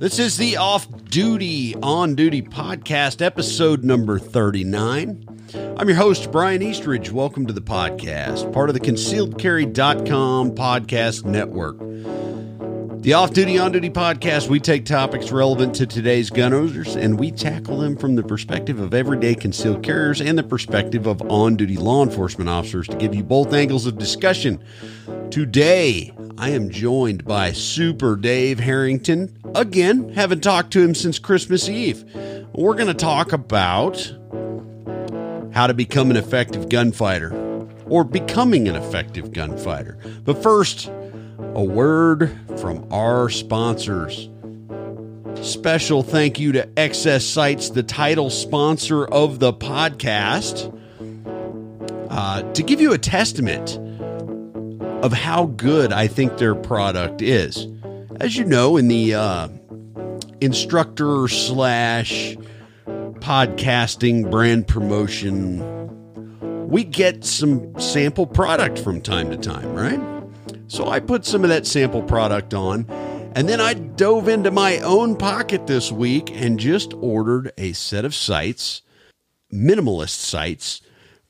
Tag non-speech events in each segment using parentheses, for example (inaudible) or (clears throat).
This is the Off Duty On Duty podcast, episode number 39. I'm your host, Brian Eastridge. Welcome to the podcast, part of the concealedcarry.com podcast network. The Off Duty On Duty podcast, we take topics relevant to today's gun owners and we tackle them from the perspective of everyday concealed carriers and the perspective of on duty law enforcement officers to give you both angles of discussion. Today, I am joined by Super Dave Harrington. Again, haven't talked to him since Christmas Eve. We're going to talk about how to become an effective gunfighter or becoming an effective gunfighter. But first, a word from our sponsors. Special thank you to XS Sights, the title sponsor of the podcast, uh, to give you a testament of how good I think their product is. As you know, in the uh, instructor slash podcasting brand promotion, we get some sample product from time to time, right? So I put some of that sample product on, and then I dove into my own pocket this week and just ordered a set of sights, minimalist sights,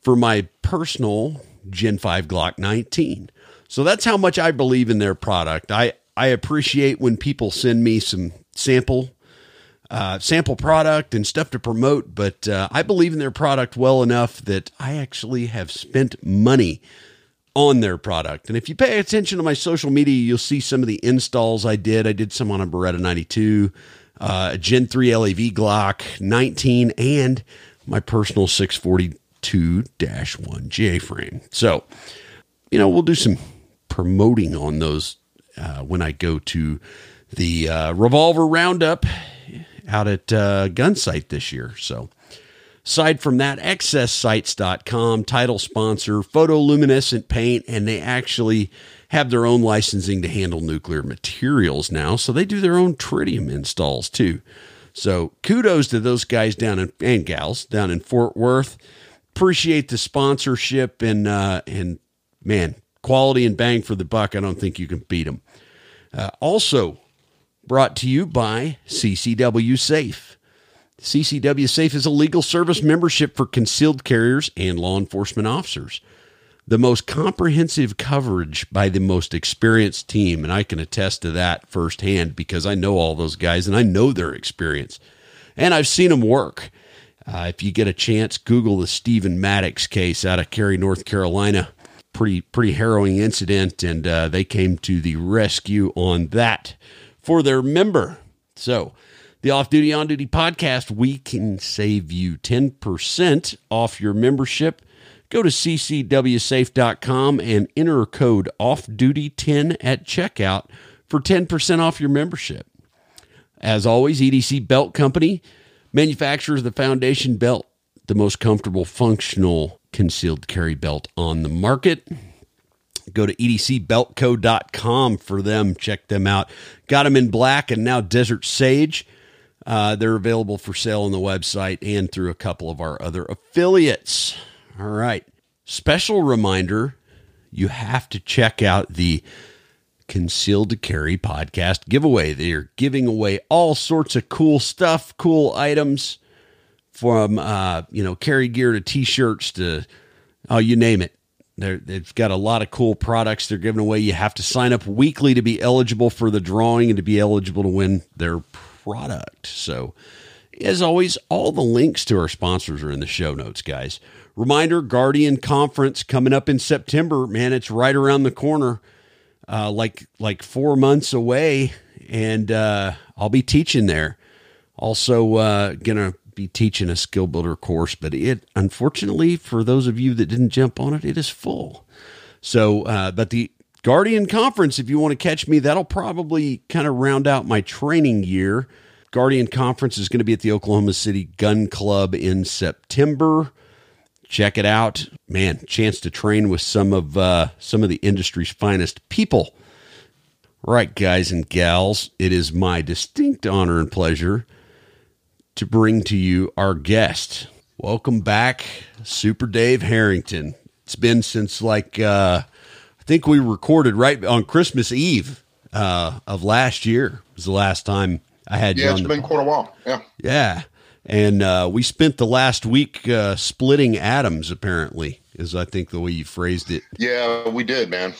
for my personal Gen 5 Glock 19. So that's how much I believe in their product. I, I appreciate when people send me some sample uh, sample product and stuff to promote, but uh, I believe in their product well enough that I actually have spent money on their product. And if you pay attention to my social media, you'll see some of the installs I did. I did some on a Beretta 92, uh, a Gen 3 LAV Glock 19, and my personal 642 1 J frame. So, you know, we'll do some promoting on those uh, when I go to the uh, Revolver Roundup out at uh, Gunsite this year. So, Aside from that, XSSights.com, title sponsor, photoluminescent paint, and they actually have their own licensing to handle nuclear materials now. So they do their own tritium installs too. So kudos to those guys down in, and gals down in Fort Worth. Appreciate the sponsorship and, uh, and man, quality and bang for the buck. I don't think you can beat them. Uh, also brought to you by CCW Safe. CCW Safe is a legal service membership for concealed carriers and law enforcement officers. The most comprehensive coverage by the most experienced team, and I can attest to that firsthand because I know all those guys and I know their experience. And I've seen them work. Uh, if you get a chance, Google the Stephen Maddox case out of Cary, North Carolina. Pretty pretty harrowing incident, and uh, they came to the rescue on that for their member. So the Off Duty On Duty podcast, we can save you 10% off your membership. Go to ccwsafe.com and enter code OFFDUTY10 at checkout for 10% off your membership. As always, EDC Belt Company manufactures the Foundation Belt, the most comfortable, functional concealed carry belt on the market. Go to edcbeltco.com for them. Check them out. Got them in black and now Desert Sage. Uh, they're available for sale on the website and through a couple of our other affiliates. All right. Special reminder you have to check out the Concealed to Carry podcast giveaway. They're giving away all sorts of cool stuff, cool items from, uh, you know, carry gear to t shirts to, oh, you name it. They're, they've got a lot of cool products they're giving away. You have to sign up weekly to be eligible for the drawing and to be eligible to win their product. So, as always, all the links to our sponsors are in the show notes, guys. Reminder Guardian Conference coming up in September. Man, it's right around the corner, uh, like like four months away, and uh, I'll be teaching there. Also, uh, gonna be teaching a skill builder course, but it unfortunately for those of you that didn't jump on it, it is full. So, uh, but the Guardian Conference, if you want to catch me, that'll probably kind of round out my training year. Guardian Conference is going to be at the Oklahoma City Gun Club in September. Check it out, man! Chance to train with some of uh, some of the industry's finest people. Right, guys and gals, it is my distinct honor and pleasure to bring to you our guest. Welcome back, Super Dave Harrington. It's been since like uh, I think we recorded right on Christmas Eve uh, of last year was the last time I had yeah, you it's on been the, quite a while. Yeah. yeah, and uh, we spent the last week uh, splitting atoms. Apparently, is I think the way you phrased it. Yeah, we did, man.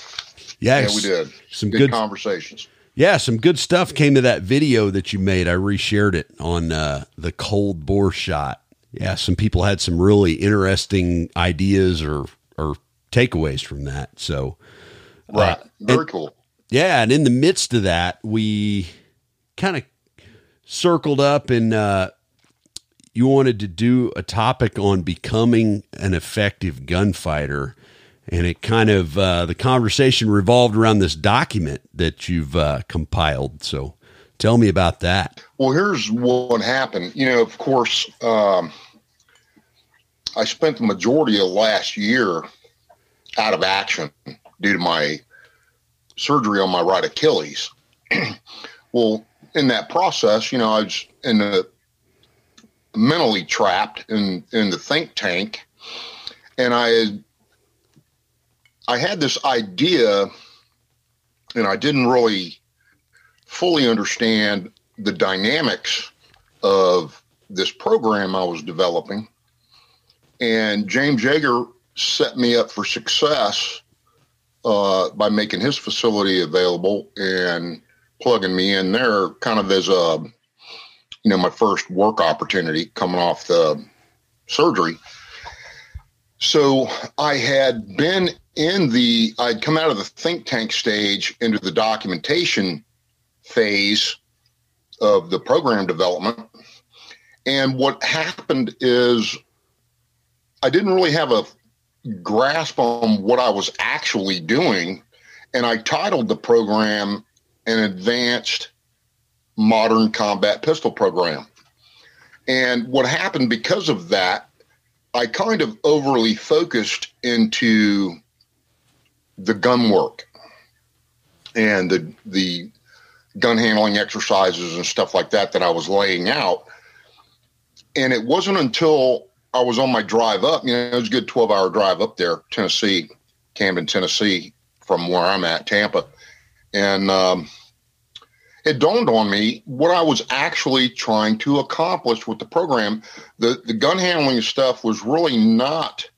Yeah, Yeah, we did. Some Good, good, conversations. Yeah, some good stuff came to that video that you made. I reshared it on uh, the cold bore shot. Yeah, some people had some really interesting ideas or or takeaways from that. So Right. Uh, Very cool. Yeah, and in the midst of that, we kind of circled up and uh, you wanted to do a topic on becoming an effective gunfighter. And it kind of, uh, the conversation revolved around this document that you've uh, compiled. So tell me about that. Well, here's what happened. You know, of course, um, I spent the majority of last year out of action due to my surgery on my right Achilles. (clears throat) well, in that process, you know, I was in the mentally trapped in in the think tank, and I had I had this idea, and I didn't really fully understand the dynamics of this program I was developing. And James Yeager set me up for success uh, by making his facility available and plugging me in there kind of as a, you know, my first work opportunity coming off the surgery. So I had been in the, I'd come out of the think tank stage into the documentation phase of the program development. And what happened is I didn't really have a grasp on what I was actually doing. And I titled the program an advanced modern combat pistol program. And what happened because of that, I kind of overly focused into the gun work and the the gun handling exercises and stuff like that that I was laying out. And it wasn't until I was on my drive up, you know, it was a good 12 hour drive up there, Tennessee, Camden, Tennessee, from where I'm at, Tampa. And um, it dawned on me what I was actually trying to accomplish with the program. The, the gun handling stuff was really not,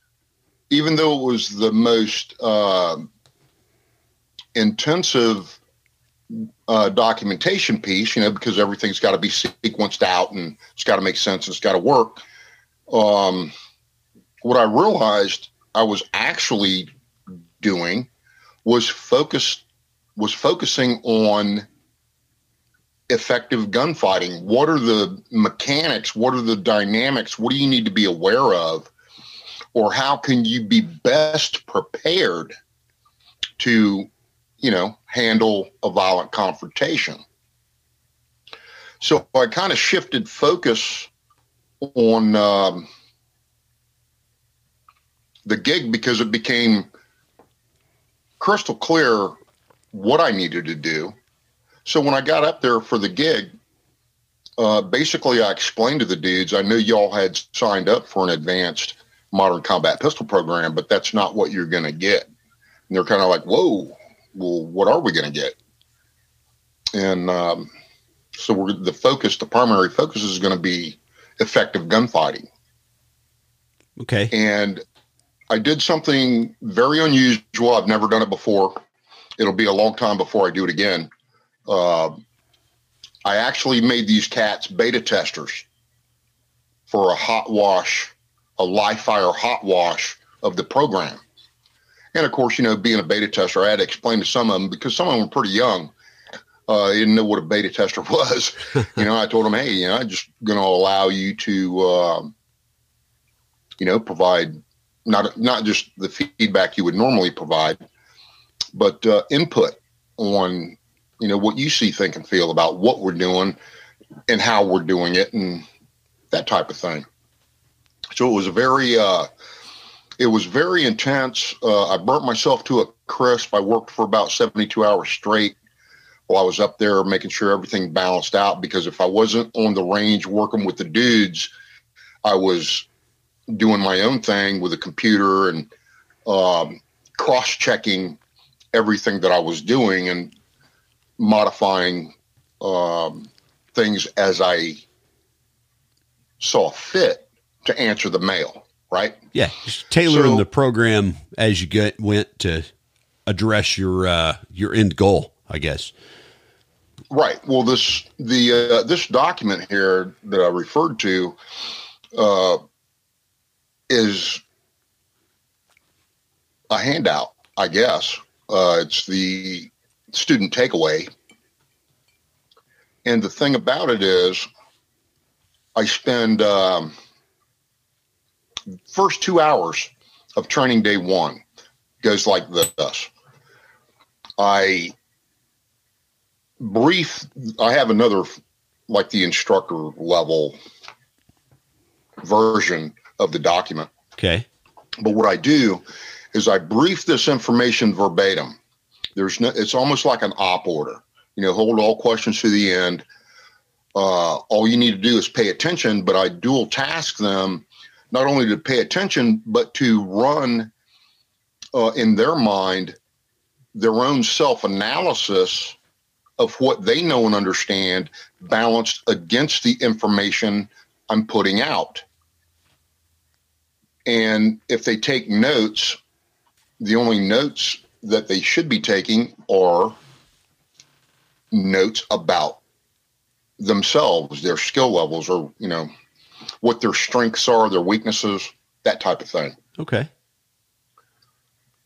even though it was the most uh, intensive uh, documentation piece, you know, because everything's got to be sequenced out and it's got to make sense. And it's got to work. Um, what I realized I was actually doing was focused was focusing on effective gunfighting. What are the mechanics? What are the dynamics? What do you need to be aware of? Or how can you be best prepared to you know, handle a violent confrontation. So I kind of shifted focus on um, the gig because it became crystal clear what I needed to do. So when I got up there for the gig, uh, basically I explained to the dudes, I knew y'all had signed up for an advanced modern combat pistol program, but that's not what you're going to get. And they're kind of like, whoa, well, what are we going to get? And um, so we're the focus, the primary focus is going to be effective gunfighting. Okay. And I did something very unusual. I've never done it before. It'll be a long time before I do it again. Uh, I actually made these cats beta testers for a hot wash, a live fire hot wash of the program. And of course, you know, being a beta tester, I had to explain to some of them because some of them were pretty young. Uh, they didn't know what a beta tester (laughs) was. you know, I told them, hey, you know, I'm just going to allow you to, uh, you know, provide not not just the feedback you would normally provide, but uh, input on, you know, what you see, think, and feel about what we're doing and how we're doing it and that type of thing. So it was a very uh, it was very intense. Uh, I burnt myself to a crisp. I worked for about 72 hours straight while I was up there making sure everything balanced out because if I wasn't on the range working with the dudes, I was doing my own thing with a computer and um, cross checking everything that I was doing and modifying um, things as I saw fit to answer the mail, right? Yeah, just tailoring So- the program as you get went to address your uh, your end goal, I guess. Right. Well, this the uh, this document here that I referred to uh, is a handout, I guess. Uh, it's the student takeaway, and the thing about it is, I spend um, first two hours of training day one goes like this. I brief i have another like the instructor level version of the document Okay. but what i do is i brief this information verbatim there's no it's almost like an op order you know hold all questions to the end uh, all you need to do is pay attention but i dual task them not only to pay attention but to run uh, in their mind their own self analysis of what they know and understand balanced against the information I'm putting out. And if they take notes, the only notes that they should be taking are notes about themselves, their skill levels, or, you know, what their strengths are, their weaknesses, that type of thing. Okay.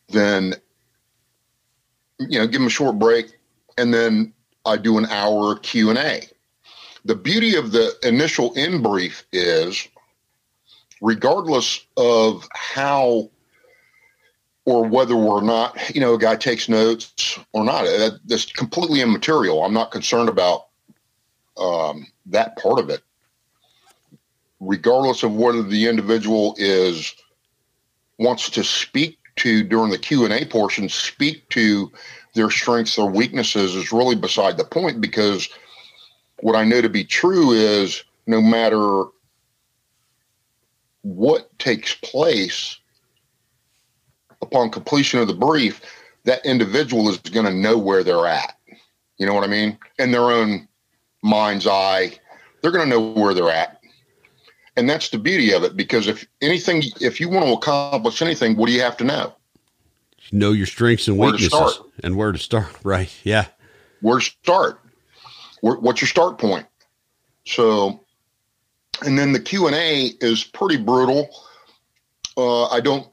Then, you know, give them a short break, and then I do an hour Q and A. The beauty of the initial in brief is, regardless of how or whether or not you know a guy takes notes or not, that, that's completely immaterial. I'm not concerned about um, that part of it. Regardless of whether the individual is wants to speak to during the Q and A portion, speak to their strengths or weaknesses is really beside the point because what I know to be true is no matter what takes place upon completion of the brief, that individual is going to know where they're at. You know what I mean? In their own mind's eye, they're going to know where they're at. And that's the beauty of it because if anything, if you want to accomplish anything, what do you have to know? Know your strengths and weaknesses start. and where to start. (laughs) Right. Yeah. where to start where, what's your start point so and then the q&a is pretty brutal uh, i don't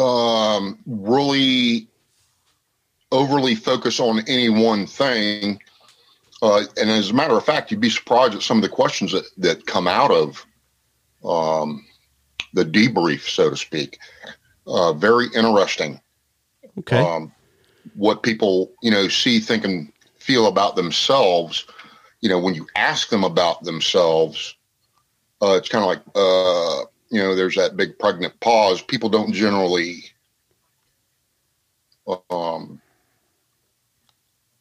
um, really overly focus on any one thing uh, and as a matter of fact you'd be surprised at some of the questions that, that come out of um, the debrief so to speak uh, very interesting Okay. um, what people you know see, think, and feel about themselves. You know, when you ask them about themselves, uh, it's kind of like uh, you know, there's that big pregnant pause. People don't generally, um,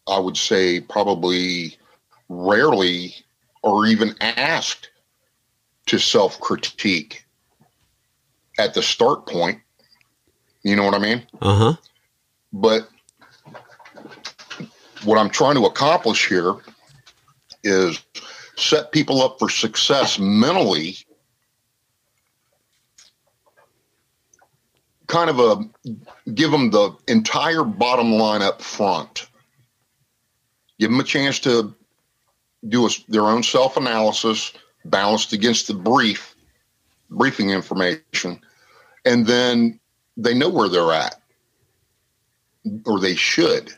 I would say, probably rarely or even asked to self critique at the start point. You know what I mean? Uh huh. But what I'm trying to accomplish here is set people up for success mentally. Kind of a give them the entire bottom line up front. Give them a chance to do a, their own self analysis balanced against the brief, briefing information, and then they know where they're at or they should.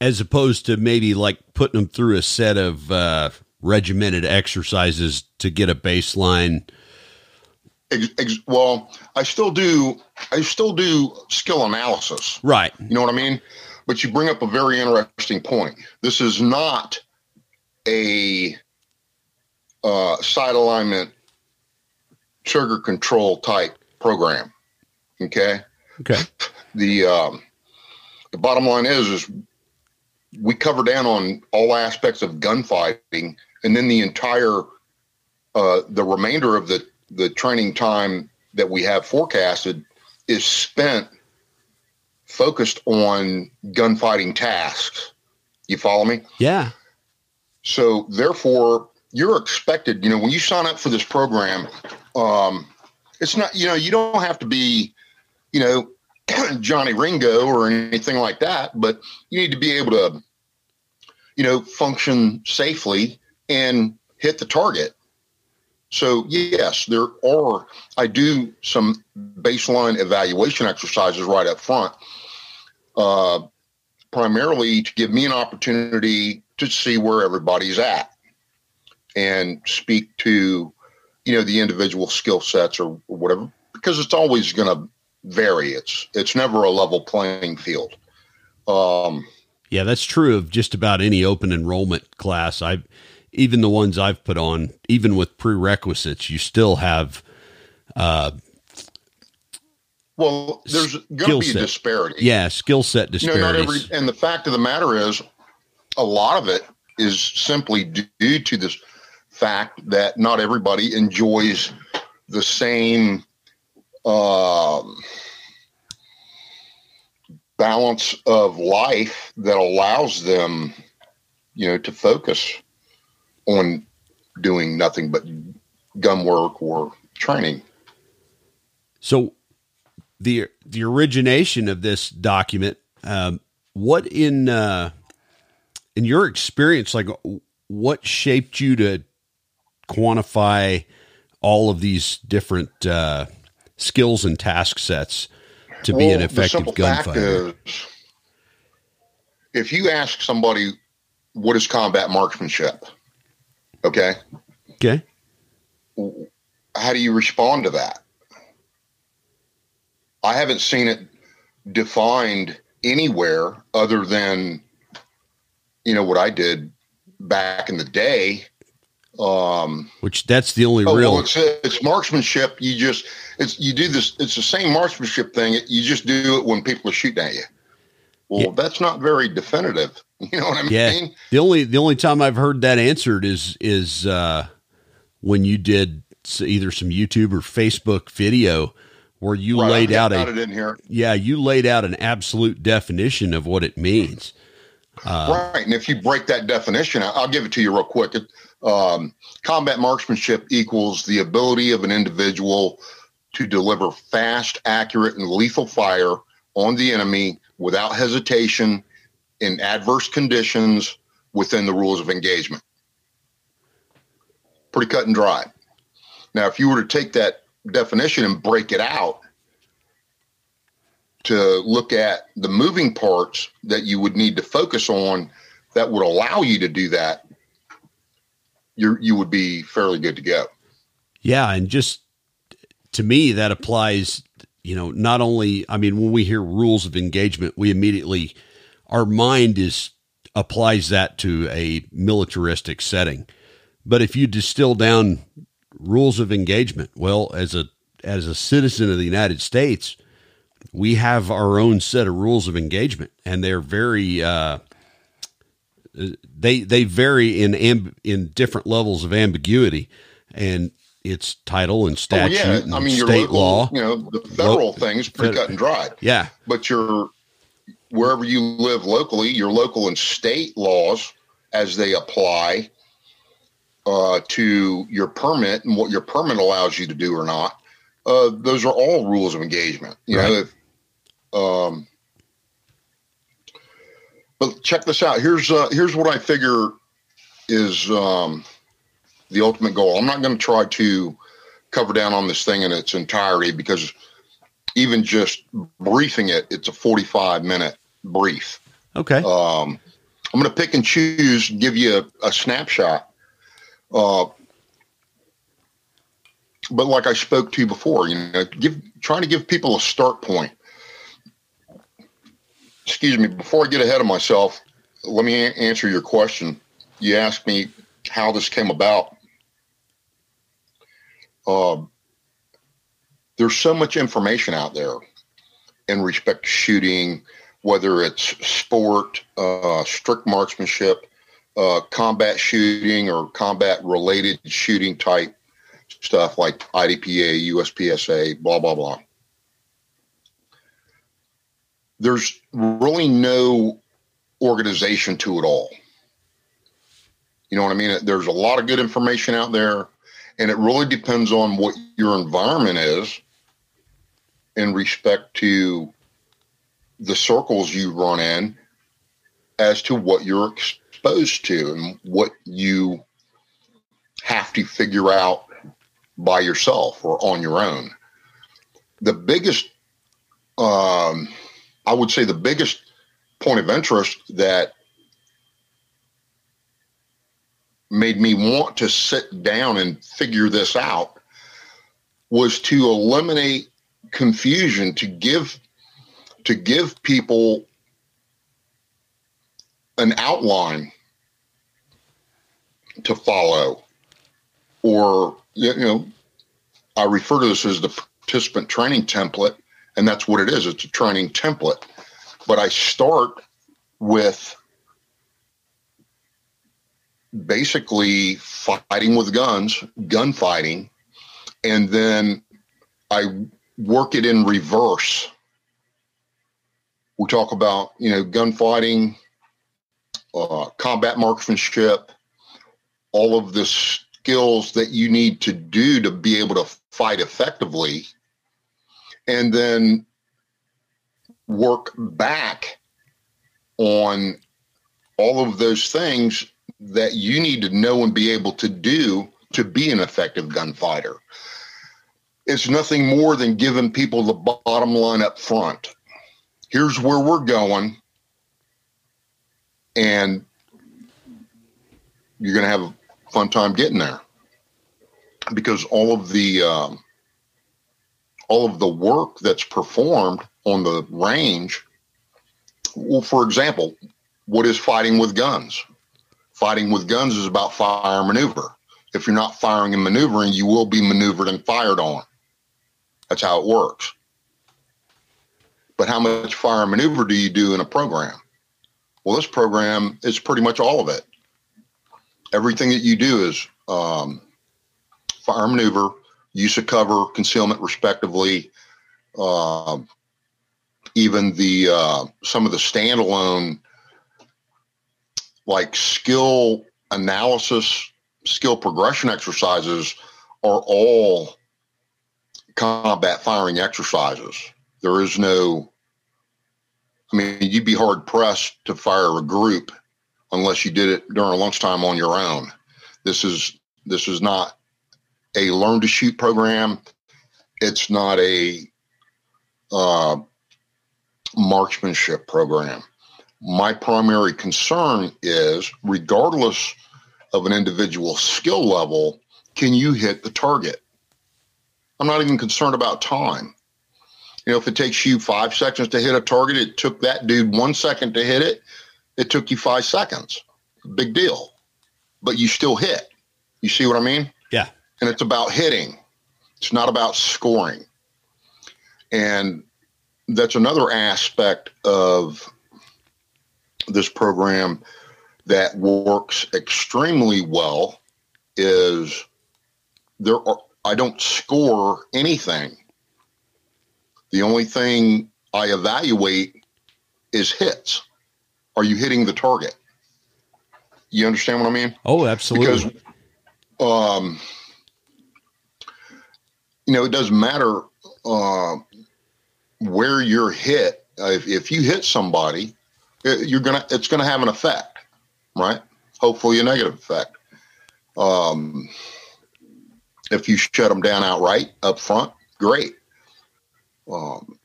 As opposed to maybe like putting them through a set of uh, regimented exercises to get a baseline. Ex- ex- well, I still do. I still do skill analysis. Right. You know what I mean? But you bring up a very interesting point. This is not a uh, sight alignment trigger control type program. Okay. Okay. (laughs) the um, the bottom line is is we cover down on all aspects of gunfighting, and then the entire uh, the remainder of the the training time that we have forecasted is spent focused on gunfighting tasks. You follow me? Yeah. So therefore, you're expected. You know, when you sign up for this program, um, it's not. You know, you don't have to be, you know, (clears throat) Johnny Ringo or anything like that, but you need to be able to, you know, function safely and hit the target. So yes, there are. I do some baseline evaluation exercises right up front, uh, primarily to give me an opportunity to see where everybody's at and speak to, you know, the individual skill sets or, whatever, because it's always going to vary. It's it's never a level playing field. Um, yeah, that's true of just about any open enrollment class. I even the ones I've put on, even with prerequisites, you still have. Uh, well, there's going to be a disparity. Yeah, skill set disparities. You know, every, and the fact of the matter is, a lot of it is simply due to this fact that not everybody enjoys the same um, balance of life that allows them, you know, to focus on doing nothing but gun work or training. So, the the origination of this document, um, what in uh, in your experience, like what shaped you to quantify all of these different uh, skills and task sets to well, be an effective gunfighter? If you ask somebody what is combat marksmanship, okay, okay, how do you respond to that? I haven't seen it defined anywhere other than you know what I did back in the day um, Which that's the only oh, real. Well, it's, it's marksmanship. You just it's you do this. It's the same marksmanship thing. You just do it when people are shooting at you. Well, yeah. that's not very definitive. (laughs) You know what I mean? Yeah. The only the only time I've heard that answered is is uh, when you did either some YouTube or Facebook video where you right, laid out a in here. Yeah, you laid out an absolute definition of what it means. Uh, right, and if you break that definition, I'll give it to you real quick. It, um, combat marksmanship equals the ability of an individual to deliver fast, accurate, and lethal fire on the enemy without hesitation in adverse conditions within the rules of engagement. Pretty cut and dry. Now, if you were to take that definition and break it out to look at the moving parts that you would need to focus on that would allow you to do that, you you would be fairly good to go. Yeah, and just to me that applies. You know, not only I mean, when we hear rules of engagement, we immediately our mind is applies that to a militaristic setting. But if you distill down rules of engagement, well, as a as a citizen of the United States, we have our own set of rules of engagement, and they're very uh, they they vary in amb- in different levels of ambiguity, and it's title and statute oh, yeah. I mean, state local, law. You know, the federal lo- things pretty cut and dried. Yeah, but your wherever you live locally, your local and state laws as they apply uh, to your permit and what your permit allows you to do or not. Uh, those are all rules of engagement. You right. know, if, um, but check this out. Here's uh, here's what I figure is um, the ultimate goal. I'm not going to try to cover down on this thing in its entirety because even just briefing it, it's a 45 minute brief. Okay. Um, I'm going to pick and choose, give you a, a snapshot. Uh, but like I spoke to you before, you know, give trying to give people a start point excuse me, before I get ahead of myself, let me a- answer your question. You asked me how this came about. Uh, there's so much information out there in respect to shooting, whether it's sport, uh, strict marksmanship, uh, combat shooting, or combat related shooting type stuff like IDPA, USPSA, blah, blah, blah there's really no organization to it all. You know what I mean? There's a lot of good information out there, and it really depends on what your environment is in respect to the circles you run in as to what you're exposed to and what you have to figure out by yourself or on your own. The biggest, um, I would say, the biggest point of interest that made me want to sit down and figure this out was to eliminate confusion to give to give people an outline to follow. Or you know i refer to this as the participant training template and that's what it is. It's a training template. But i start with basically fighting with guns gunfighting and then i work it in reverse. We talk about you know gunfighting uh, combat marksmanship, all of the skills that you need to do to be able to fight effectively, and then work back on all of those things that you need to know and be able to do to be an effective gunfighter. It's nothing more than giving people the bottom line up front. Here's where we're going and you're going to have fun time getting there. Because all of the um, all of the work that's performed on the range well for example what is fighting with guns? Fighting with guns is about fire maneuver. If you're not firing and maneuvering you will be maneuvered and fired on. That's how it works. But how much fire maneuver do you do in a program? Well, this program is pretty much all of it. Everything that you do is um, fire maneuver, use of cover, concealment, respectively. Uh, even the uh, some of the standalone like skill analysis, skill progression exercises are all combat firing exercises. There is no I mean, you'd be hard pressed to fire a group unless you did it during lunchtime on your own. This is this is not a learn to shoot program. It's not a uh, marksmanship program. My primary concern is, regardless of an individual skill level, can you hit the target? I'm not even concerned about time. You know, if it takes you five seconds to hit a target, it took that dude one second to hit it. It took you five seconds. Big deal. But you still hit. You see what I mean? Yeah. And it's about hitting. It's not about scoring. And that's another aspect of this program that works extremely well is there are I don't score anything. The only thing I evaluate is hits. Are you hitting the target? You understand what I mean? Oh, absolutely. Because, um, you know, it doesn't matter uh, where you're hit. Uh, if, if you hit somebody, it, uh, you're gonna it's gonna have an effect, right? Hopefully, a negative effect. Um, if you shut them down outright up front, great. Um,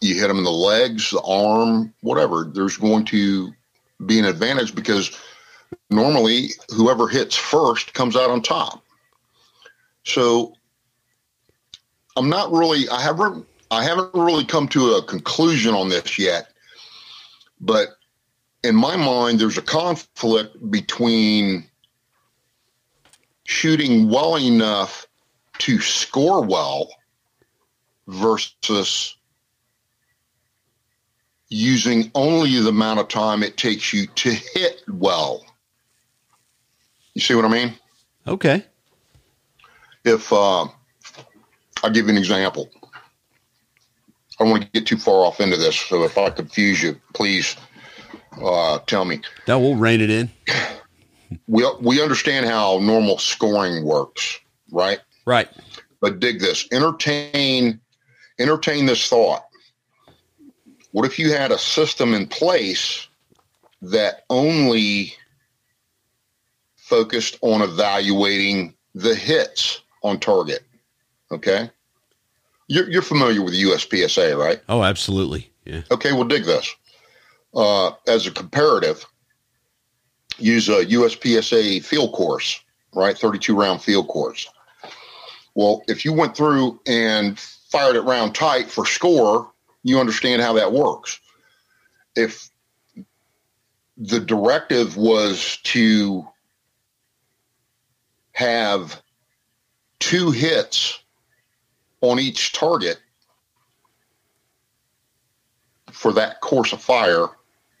you hit them in the legs, the arm, whatever. There's going to be an advantage because normally whoever hits first comes out on top. So I'm not really. I haven't. I haven't really come to a conclusion on this yet, but in my mind, there's a conflict between shooting well enough to score well versus using only the amount of time it takes you to hit well. You see what I mean? Okay. If uh, I'll give you an example, I don't want to get too far off into this, so if I confuse you, please uh, tell me. That will rein it in. we we understand how normal scoring works, right? Right. But dig this. Entertain entertain this thought. What if you had a system in place that only focused on evaluating the hits on target? Okay. You're, you're familiar with the USPSA, right? Oh, absolutely. Yeah. Okay, well, dig this. Uh, as a comparative, use a USPSA field course, right? 32 round field course. Well, if you went through and fired it round tight for score, you understand how that works. If the directive was to have two hits on each target for that course of fire,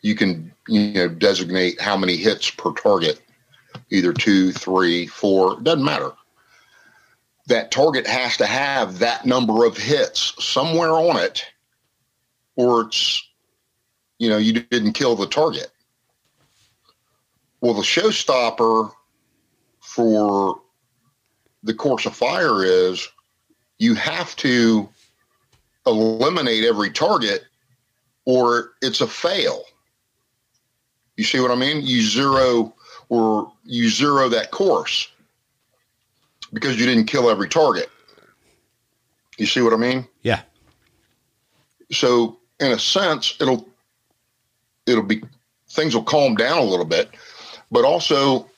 you can you know designate how many hits per target, either two, three, four, doesn't matter. That target has to have that number of hits somewhere on it, or it's you know you didn't kill the target. Well, the showstopper for the course of fire is you have to eliminate every target or it's a fail. You see what I mean? You zero or you zero that course because you didn't kill every target. You see what I mean? Yeah. So in a sense, it'll it'll be things will calm down a little bit, but also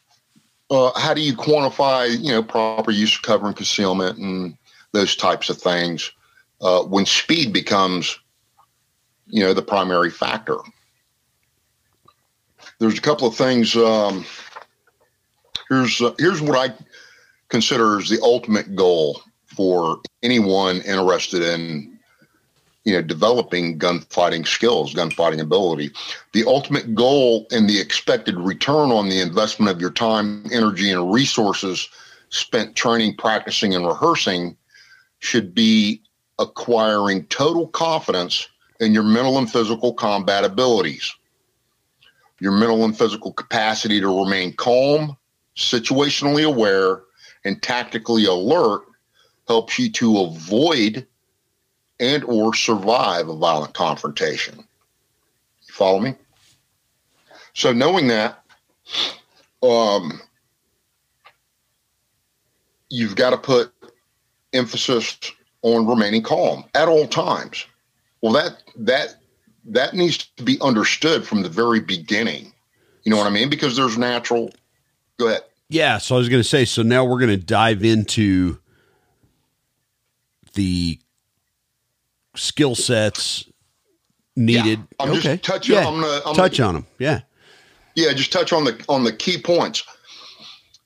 uh, how do you quantify you know proper use of cover and concealment and those types of things uh, when speed becomes, you know, the primary factor. There's a couple of things. Um, here's uh, here's what I consider as the ultimate goal for anyone interested in, you know, developing gunfighting skills, gunfighting ability. The ultimate goal and the expected return on the investment of your time, energy, and resources spent training, practicing, and rehearsing should be acquiring total confidence in your mental and physical combat abilities. Your mental and physical capacity to remain calm, situationally aware, and tactically alert helps you to avoid and or survive a violent confrontation. You follow me? So knowing that, um, you've got to put emphasis on remaining calm at all times. Well, that that that needs to be understood from the very beginning. You know what I mean? Because there's natural. Go ahead. Yeah. So I was going to say. So now we're going to dive into the skill sets needed. Yeah, I'm okay. just touching. Yeah. I'm gonna I'm touch gonna, on them. Yeah. Yeah, just touch on the on the key points.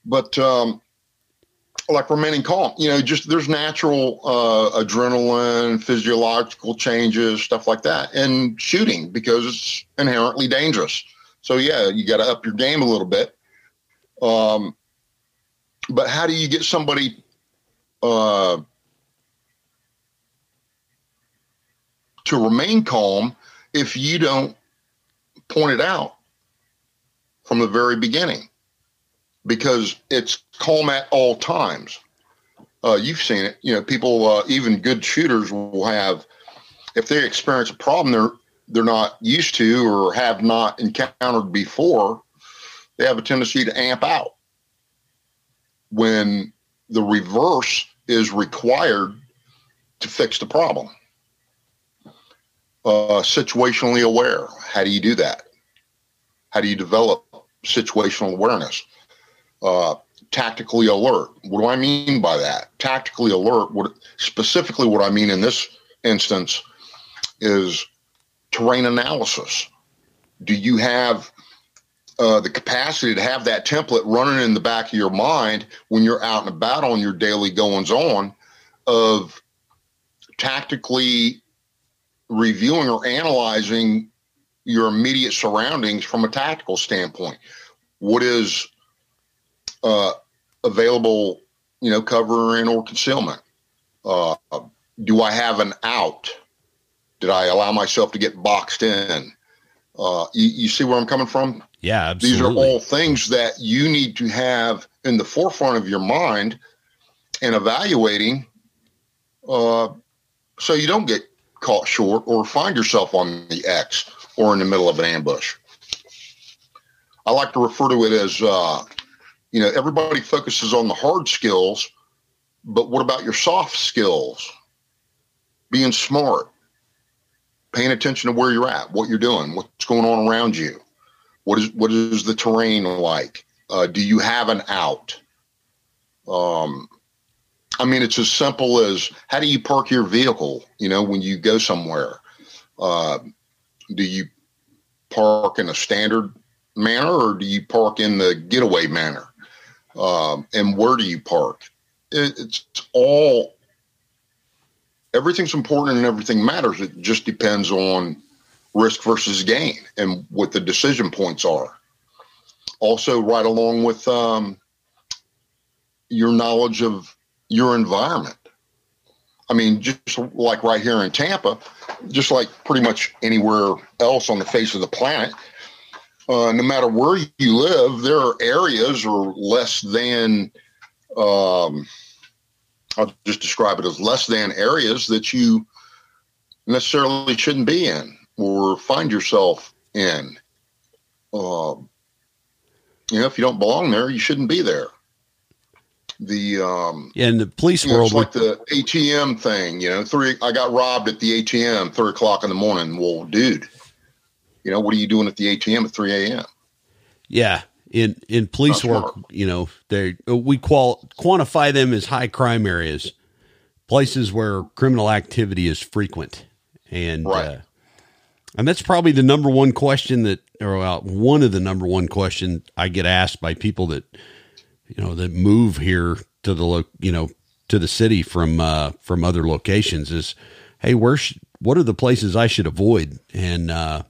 But um, like remaining calm. You know, just there's natural uh, adrenaline, physiological changes, stuff like that, and shooting because it's inherently dangerous. So yeah, you got to up your game a little bit. Um, but how do you get somebody uh, to remain calm if you don't point it out from the very beginning? because it's calm at all times. Uh, you've seen it. You know, people, uh, even good shooters, will have if they experience a problem they're they're not used to or have not encountered before. They have a tendency to amp out when the reverse is required to fix the problem. Uh, situationally aware. How do you do that? How do you develop situational awareness? uh, tactically alert. What do I mean by that? Tactically alert. What specifically what I mean in this instance is terrain analysis. Do you have uh, the capacity to have that template running in the back of your mind when you're out and about on your daily goings on of tactically reviewing or analyzing your immediate surroundings from a tactical standpoint? What is uh, available, you know, cover and or concealment? Uh, do I have an out? Did I allow myself to get boxed in? Uh, you, you, see where I'm coming from? Yeah, absolutely. These are all things that you need to have in the forefront of your mind and evaluating uh, so you don't get caught short or find yourself on the X or in the middle of an ambush. I like to refer to it as, uh, you know, everybody focuses on the hard skills, but what about your soft skills? Being smart, paying attention to where you're at, what you're doing, what's going on around you. What is what is the terrain like? Uh, do you have an out? Um, I mean, it's as simple as how do you park your vehicle? You know, when you go somewhere, uh, do you park in a standard manner or do you park in the getaway manner? Um, and where do you park? It, it's all everything's important and everything matters. It just depends on risk versus gain and what the decision points are. Also, right along with um, your knowledge of your environment. I mean, just like right here in Tampa, just like pretty much anywhere else on the face of the planet, uh, no matter where you live, there are areas or less than, um, I'll just describe it as less than areas that you necessarily shouldn't be in or find yourself in. Uh, you know, if you don't belong there, you shouldn't be there the um yeah, in the police you know, world, it's like the ATM thing. You know, three. I got robbed at the ATM three o'clock in the morning. Well, dude, you know what are you doing at the ATM at three a.m. Yeah, in in police Not work, smart. you know, they we qual quantify them as high crime areas, places where criminal activity is frequent, and Right. uh, and that's probably the number one question that, or uh, one of the number one question I get asked by people that you know that move here to the lo- you know to the city from uh, from other locations is, hey, where sh- what are the places I should avoid? And uh,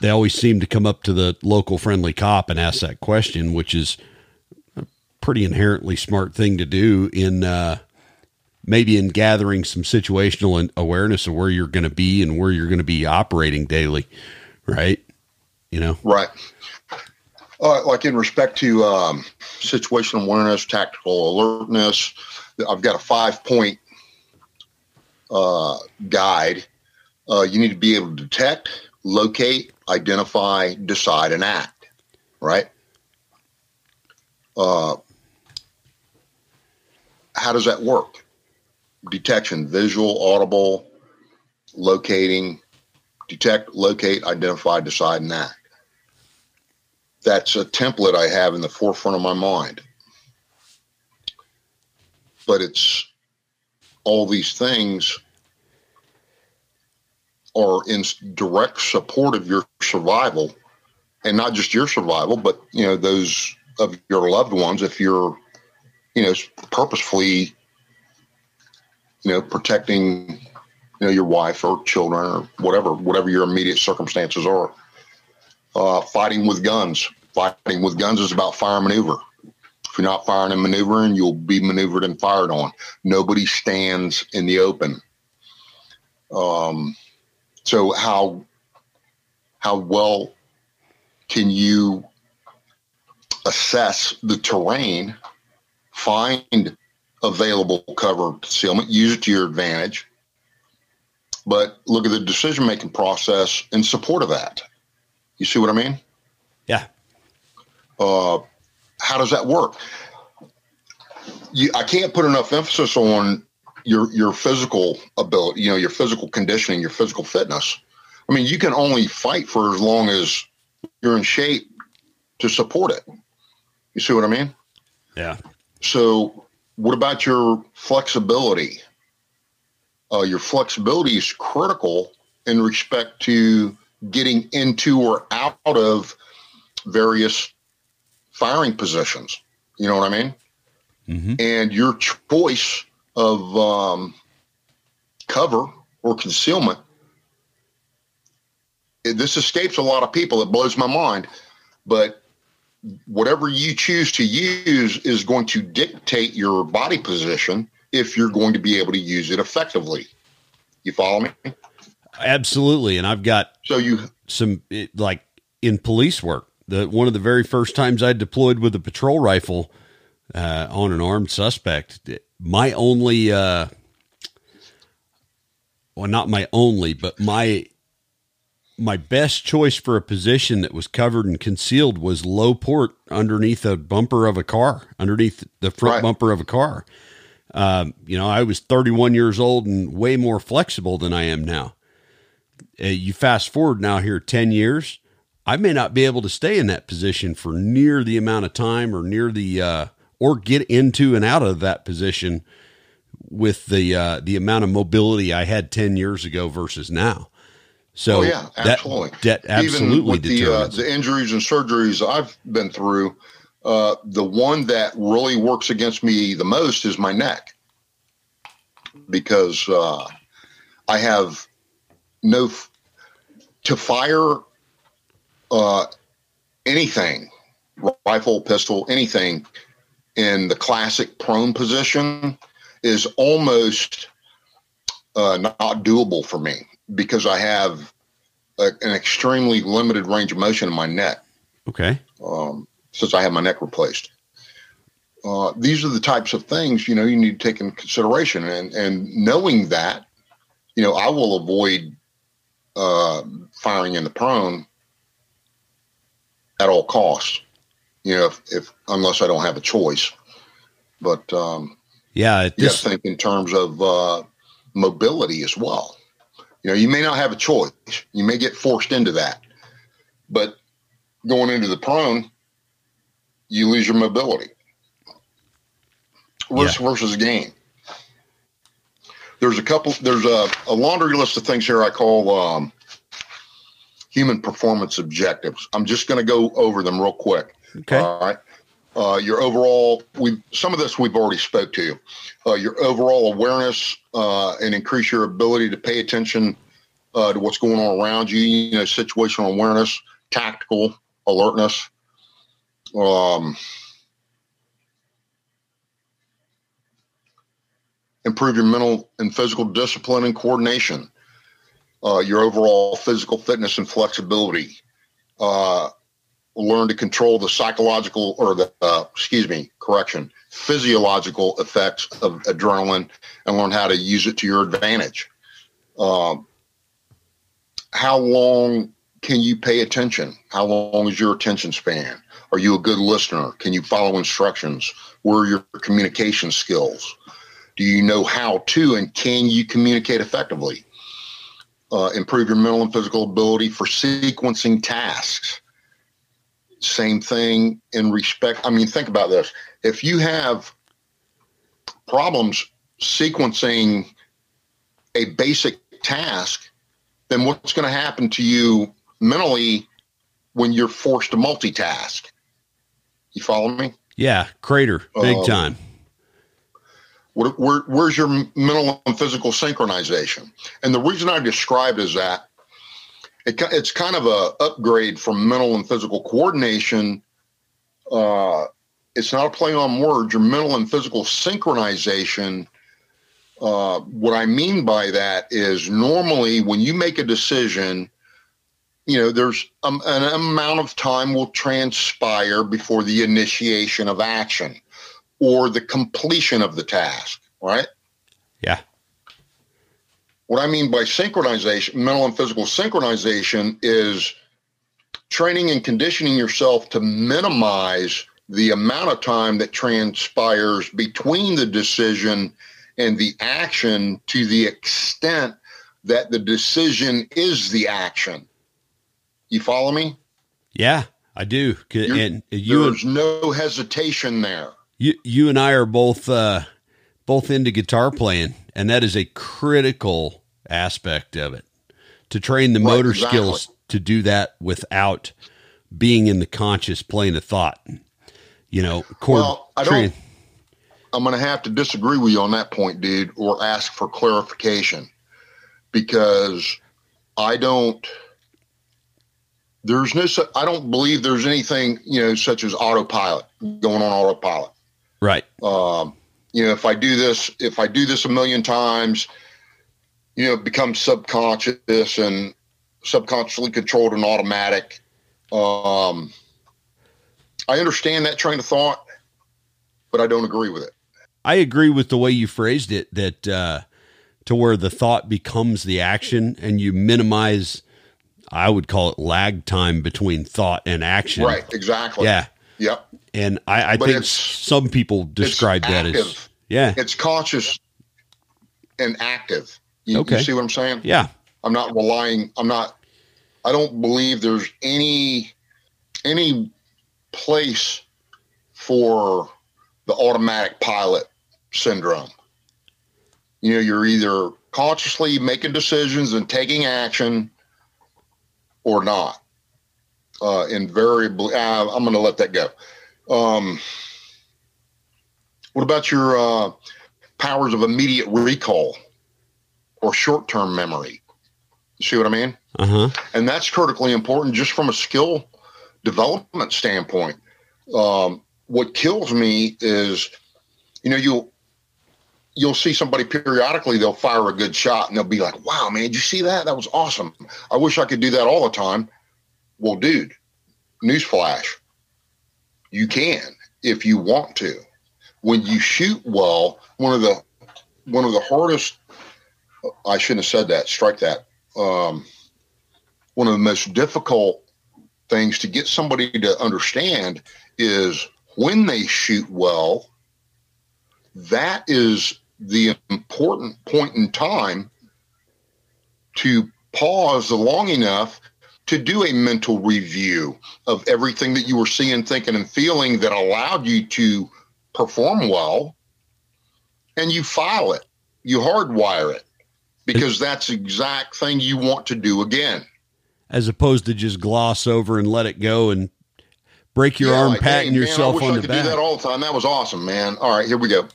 they always seem to come up to the local friendly cop and ask that question, which is a pretty inherently smart thing to do in uh, maybe in gathering some situational awareness of where you're going to be and where you're going to be operating daily, right? You know, Right. Uh, like in respect to um, situational awareness, tactical alertness, I've got a five point uh, guide. Uh, you need to be able to detect, locate, identify, decide, and act. Right. Uh, how does that work? Detection, visual, audible, locating, detect, locate, identify, decide, and act that's a template I have in the forefront of my mind. But it's all these things are in direct support of your survival and not just your survival, but you know, those of your loved ones if you're, you know, purposefully, you know, protecting, you know, your wife or children or whatever, whatever your immediate circumstances are uh, fighting with guns. Fighting with guns is about fire maneuver. If you're not firing and maneuvering, you'll be maneuvered and fired on. Nobody stands in the open. Um, so how how well can you assess the terrain, find available cover concealment, use it to your advantage, but look at the decision making process in support of that. You see what I mean? yeah, Uh, how does that work? You, I can't put enough emphasis on your your physical ability, you know, your physical conditioning, your physical fitness. I mean, you can only fight for as long as you're in shape to support it. You see what I mean? yeah, So, what about your flexibility? Uh, your flexibility is critical in respect to getting into or out of various firing positions. You know what I mean? hmm And your choice of um, cover or concealment. it- This escapes a lot of people. It blows my mind. But whatever you choose to use is going to dictate your body position if you're going to be able to use it effectively. You follow me? Absolutely. And I've got So you some it, like in police work. The one of the very first times I deployed with a patrol rifle uh, on an armed suspect. My only, uh, well, not my only, but my my best choice for a position that was covered and concealed was low port underneath a bumper of a car, underneath the front Right. bumper of a car. Um, you know, I was 31 years old and way more flexible than I am now. Uh, you fast forward now here 10 years, I may not be able to stay in that position for near the amount of time or near the, uh, or get into and out of that position with the, uh, the amount of mobility I had 10 years ago versus now. So Oh yeah, that- absolutely. that, Even absolutely with the uh, the injuries and surgeries I've been through, uh, the one that really works against me the most is my neck, because uh, I have no f- to fire uh, anything, rifle, pistol, anything in the classic prone position is almost uh, not doable for me because I have a, an extremely limited range of motion in my neck okay. um, since I had my neck replaced. Uh, these are the types of things you know you need to take in consideration, and and knowing that, you know, I will avoid uh, firing in the prone at all costs. You know, if, if unless I don't have a choice, but um, Yeah. you This, think in terms of uh, mobility as well. You know, you may not have a choice. You may get forced into that, but going into the prone, you lose your mobility. Risk versus gain. There's a couple. There's a, a laundry list of things here I call um, human performance objectives. I'm just going to go over them real quick. okay. All right. Uh, your overall, we some of this we've already spoke to. You. Uh, your overall awareness uh, and increase your ability to pay attention uh, to what's going on around you. You know, situational awareness, tactical alertness. Um, improve your mental and physical discipline and coordination. Uh, your overall physical fitness and flexibility. Uh, learn to control the psychological or the uh, excuse me correction physiological effects of adrenaline and learn how to use it to your advantage. Um, how long can you pay attention? How long is your attention span? Are you a good listener? Can you follow instructions? Where are your communication skills? Do you know how to and can you communicate effectively uh, improve your mental and physical ability for sequencing tasks same thing in respect. I mean, think about this. If you have problems sequencing a basic task, then what's going to happen to you mentally when you're forced to multitask? You follow me? Yeah. Crater. Big Um, time. Where, where, where's your mental and physical synchronization? And the reason I described is that it, it's kind of a upgrade from mental and physical coordination. Uh, it's not a play on words. Your mental and physical synchronization. Uh, what I mean by that is normally when you make a decision, you know, there's um, an amount of time will transpire before the initiation of action or the completion of the task, right? Yeah. What I mean by synchronization, mental and physical synchronization, is training and conditioning yourself to minimize the amount of time that transpires between the decision and the action to the extent that the decision is the action. You follow me? Yeah. I do. And you There's no hesitation there. You, you and I are both uh, both into guitar playing, and that is a critical aspect of it. To train the Right, motor exactly. skills to do that without being in the conscious plane of thought. You know, chord Well, I don't. I'm going to have to disagree with you on that point, dude, or ask for clarification because I don't. There's no. I don't believe there's anything you know such as autopilot going on autopilot. Right. Um, you know, if I do this, if I do this a million times, you know, it becomes subconscious and subconsciously controlled and automatic. Um, I understand that train of thought, but I don't agree with it. I agree with the way you phrased it that uh, to where the thought becomes the action and you minimize, I would call it lag time between thought and action. Right. Exactly. Yeah. Yep. And I, I think some people describe that as, yeah, It's conscious and active. You, you Okay. see what I'm saying? yeah, I'm not relying. I'm not. I don't believe there's any any place for the automatic pilot syndrome. You know, you're either consciously making decisions and taking action, or not. Uh, invariably, uh, I'm going to let that go. Um, what about your uh, powers of immediate recall or short-term memory? You see what I mean? uh huh, and that's critically important just from a skill development standpoint. Um, what kills me is, you know, you'll you'll see somebody periodically they'll fire a good shot and they'll be like, "Wow, man, did you see that? That was awesome. I wish I could do that all the time." Well, dude, newsflash, you can if you want to. When you shoot well, one of the one of the hardest I shouldn't have said that. Strike that. Um, one of the most difficult things to get somebody to understand is when they shoot well, that is the important point in time to pause long enough to do a mental review of everything that you were seeing, thinking, and feeling that allowed you to perform well. And you file it, you hardwire it because that's the exact thing you want to do again. as opposed to just gloss over and let it go and break your Yeah, arm like, patting hey, man, yourself I wish on I the could back. do that all the time. That was awesome, man. All right, here we go.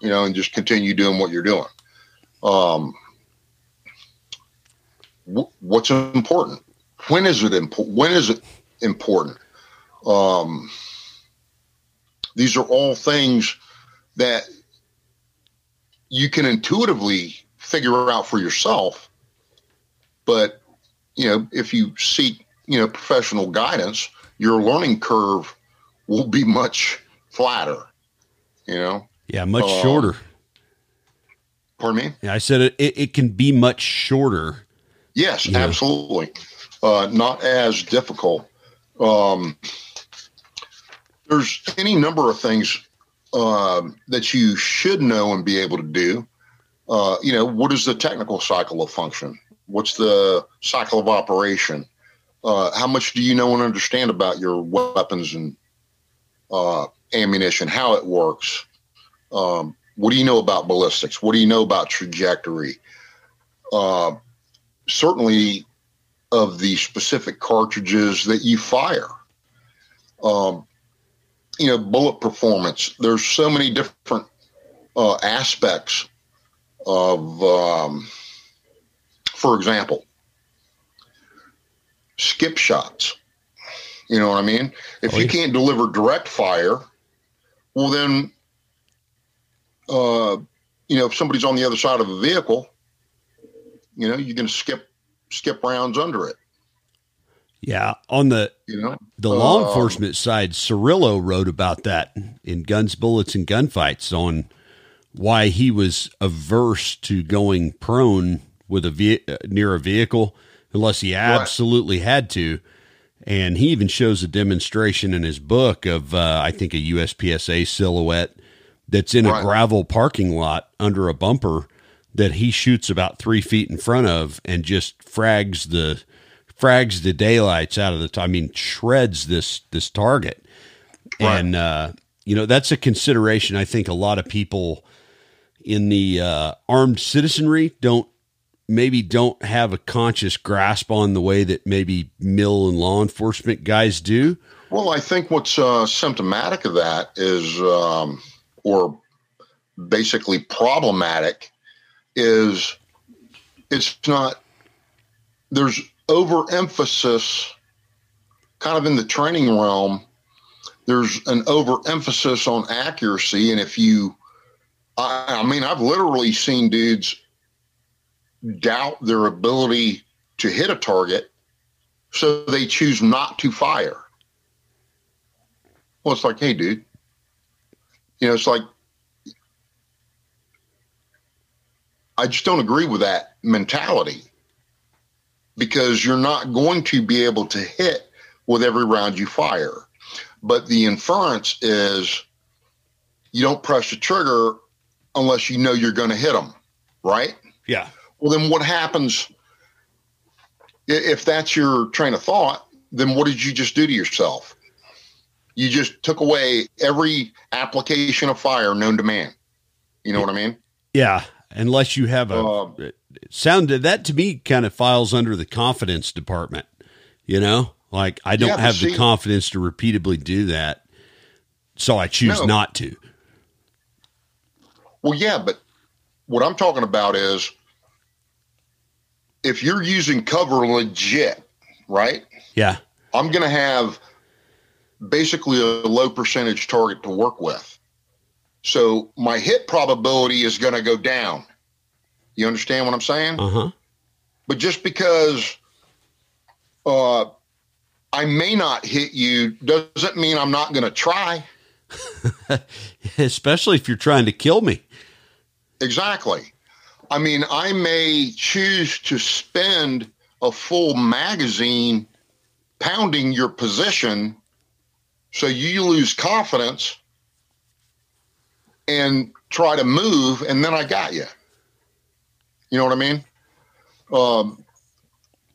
You know, and just continue doing what you're doing. Um, wh- what's important? When is it important? When is it important? Um, these are all things that you can intuitively figure out for yourself. But you know, if you seek you know professional guidance, your learning curve will be much flatter. You know, yeah, much Um, shorter. pardon me. Yeah, I said it, it. It can be much shorter. Yes, Yeah. absolutely. Uh, not as difficult. Um, there's any number of things um, that you should know and be able to do. Uh, you know, what is the technical cycle of function? What's the cycle of operation? Uh, how much do you know and understand about your weapons and uh, ammunition? How it works? Um, what do you know about ballistics? What do you know about trajectory? Uh, certainly of the specific cartridges that you fire. Um, you know, bullet performance. There's so many different uh, aspects of, um, for example, skip shots. You know what I mean? If Oh, you yeah. can't deliver direct fire, well, then, uh, you know, if somebody's on the other side of a vehicle, you know, you're going to skip skip rounds under it. Yeah, on the You know, the law Um, enforcement side, Cirillo wrote about that in Guns, Bullets, and Gunfights on why he was averse to going prone with a ve- uh, near a vehicle unless he absolutely had to. And he even shows a demonstration in his book of, uh, I think, a USPSA silhouette that's in a gravel parking lot under a bumper that he shoots about three feet in front of and just frags the frags the daylights out of the. T- I mean, shreds this this target, Right. and uh, you know that's a consideration. I think a lot of people in the uh, armed citizenry don't maybe don't have a conscious grasp on the way that maybe mill and law enforcement guys do. well, I think what's uh, symptomatic of that is, um, or basically problematic, is it's not. There's overemphasis, kind of in the training realm. There's an overemphasis on accuracy, and if you, I, I mean, I've literally seen dudes doubt their ability to hit a target So they choose not to fire. Well, it's like, hey, dude, you know, it's like, I just don't agree with that mentality because you're not going to be able to hit with every round you fire. But the inference is you don't press the trigger unless you know you're going to hit them, right? Yeah. Well, then what happens if that's your train of thought? Then what did you just do to yourself? You just took away every application of fire known to man. You know what I mean? Yeah. Unless you have a Uh, sounded that to me kind of files under the confidence department. You know, like I don't Yeah, have the confidence to repeatedly do that, so I choose No. not to. Well, yeah, but what I'm talking about is if you're using cover legit, right? Yeah. I'm going to have basically a low percentage target to work with. So my hit probability is going to go down. You understand what I'm saying? Uh huh. But just because uh, I may not hit you doesn't mean I'm not going to try. (laughs) Especially if you're trying to kill me. Exactly. I mean, I may choose to spend a full magazine pounding your position so you lose confidence and try to move, and then I got you. You know what I mean? Um,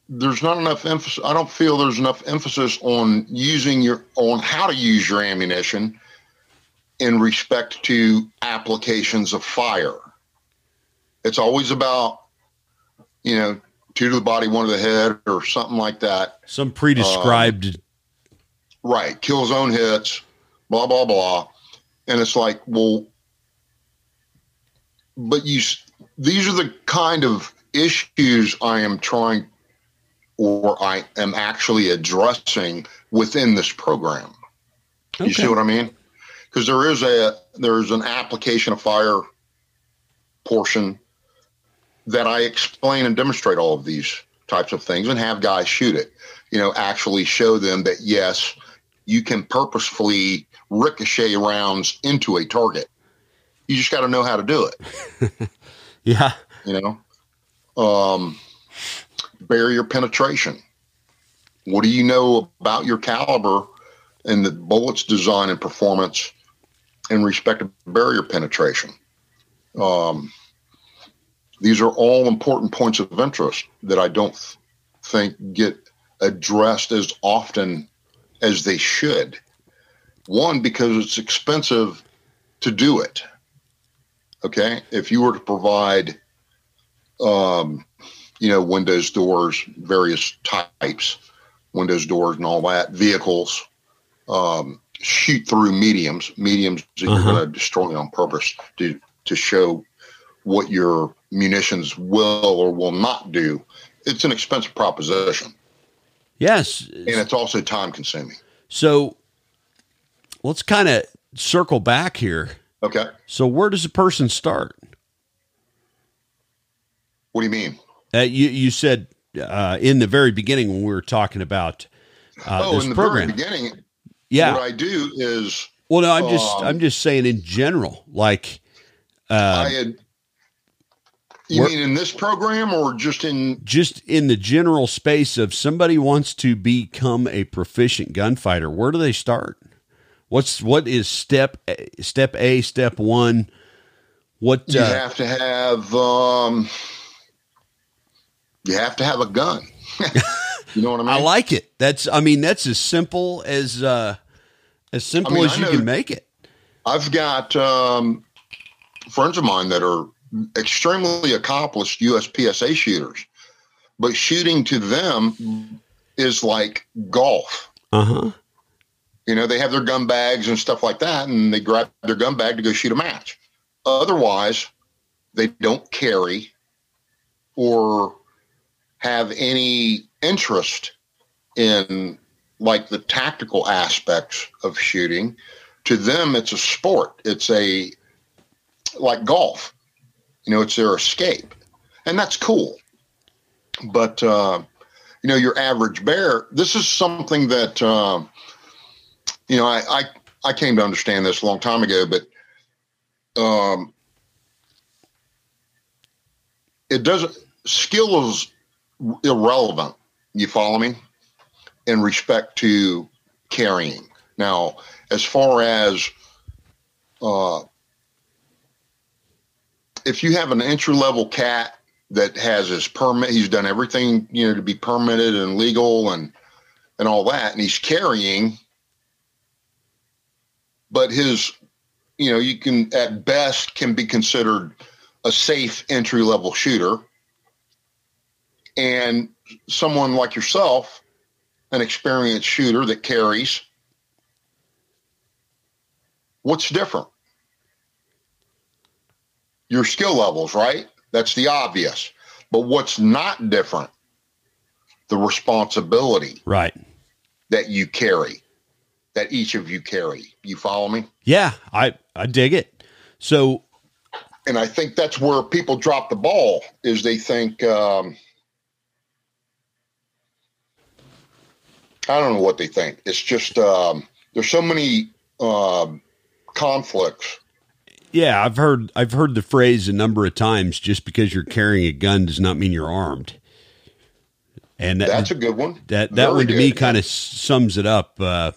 there's not enough emphasis. I don't feel there's enough emphasis on using your on how to use your ammunition in respect to applications of fire. It's always about, you know, two to the body, one to the head, or something like that. Some pre-described. Right. Kill zone hits, blah, blah, blah. And it's like, well, but you, these are the kind of issues I am trying or I am actually addressing within this program. You see what I mean? Because there is a there's an application of fire portion that I explain and demonstrate all of these types of things and have guys shoot it. You know, actually show them that yes, you can purposefully ricochet rounds into a target. You just got to know how to do it. (laughs) yeah. You know, um, barrier penetration. What do you know about your caliber and the bullets design and performance in respect to barrier penetration? Um, these are all important points of interest that I don't th- think get addressed as often as they should. One, because it's expensive to do it. Okay. If you were to provide um, you know, windows, doors, various types, windows, doors, and all that, vehicles, um, shoot through mediums, mediums that Uh-huh. you're going to destroy on purpose to, to show what your munitions will or will not do. It's an expensive proposition, Yes. and it's also time consuming. So let's kind of circle back here. Okay. So where does a person start? What do you mean? Uh, you you said uh, in the very beginning when we were talking about uh, oh, this in the program. very beginning, yeah. what I do is well, no, I'm just um, I'm just saying in general, like uh, I had. You Where- mean in this program or just in just in the general space of somebody wants to become a proficient gunfighter. Where do they start? What's what is step A, step A, step one? What you uh, have to have um you have to have a gun (laughs) you know what i (laughs) mean I like it. That's I mean that's as simple as uh, as simple I mean, as you can make it. i've got um friends of mine that are extremely accomplished uspsa shooters but shooting to them is like golf Uh huh. You know they have their gun bags and stuff like that and they grab their gun bag to go shoot a match. Otherwise they don't carry or have any interest in like the tactical aspects of shooting. To them it's a sport. It's a like golf. You know it's their escape. And that's cool. But uh you know, your average bear, this is something that, um, you know, I, I, I came to understand this a long time ago, but um, it doesn't, skill is irrelevant. You follow me? In respect to carrying. Now, as far as uh, if you have an entry level cat that has his permit, he's done everything you know to be permitted and legal and and all that, and he's carrying, but his you know you can at best can be considered a safe entry level shooter, and someone like yourself, an experienced shooter that carries. What's different? your skill levels, right? That's the obvious. But what's not different? The responsibility. Right. That you carry, that each of you carry. You follow me? Yeah, I, I dig it. So, and I think that's where people drop the ball is they think, um, I don't know what they think. It's just, um, there's so many um, conflicts yeah, I've heard I've heard the phrase a number of times. Just because you're carrying a gun does not mean you're armed. And that, that's a good one. That that Very one to good. me kind of sums it up uh,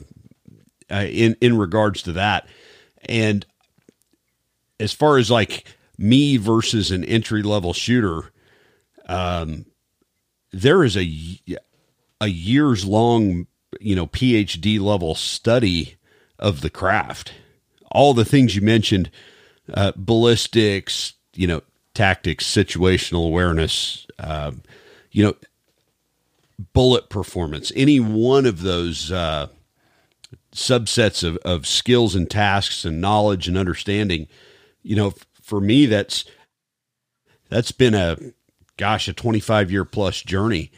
uh, in in regards to that. And as far as like me versus an entry level shooter, um, there is a a years long, you know, PhD level study of the craft. All the things you mentioned uh, ballistics, you know, tactics, situational awareness, um, you know, bullet performance, any one of those uh, subsets of, of skills and tasks and knowledge and understanding, you know, for me, that's that's been a gosh, a 25 year plus journey.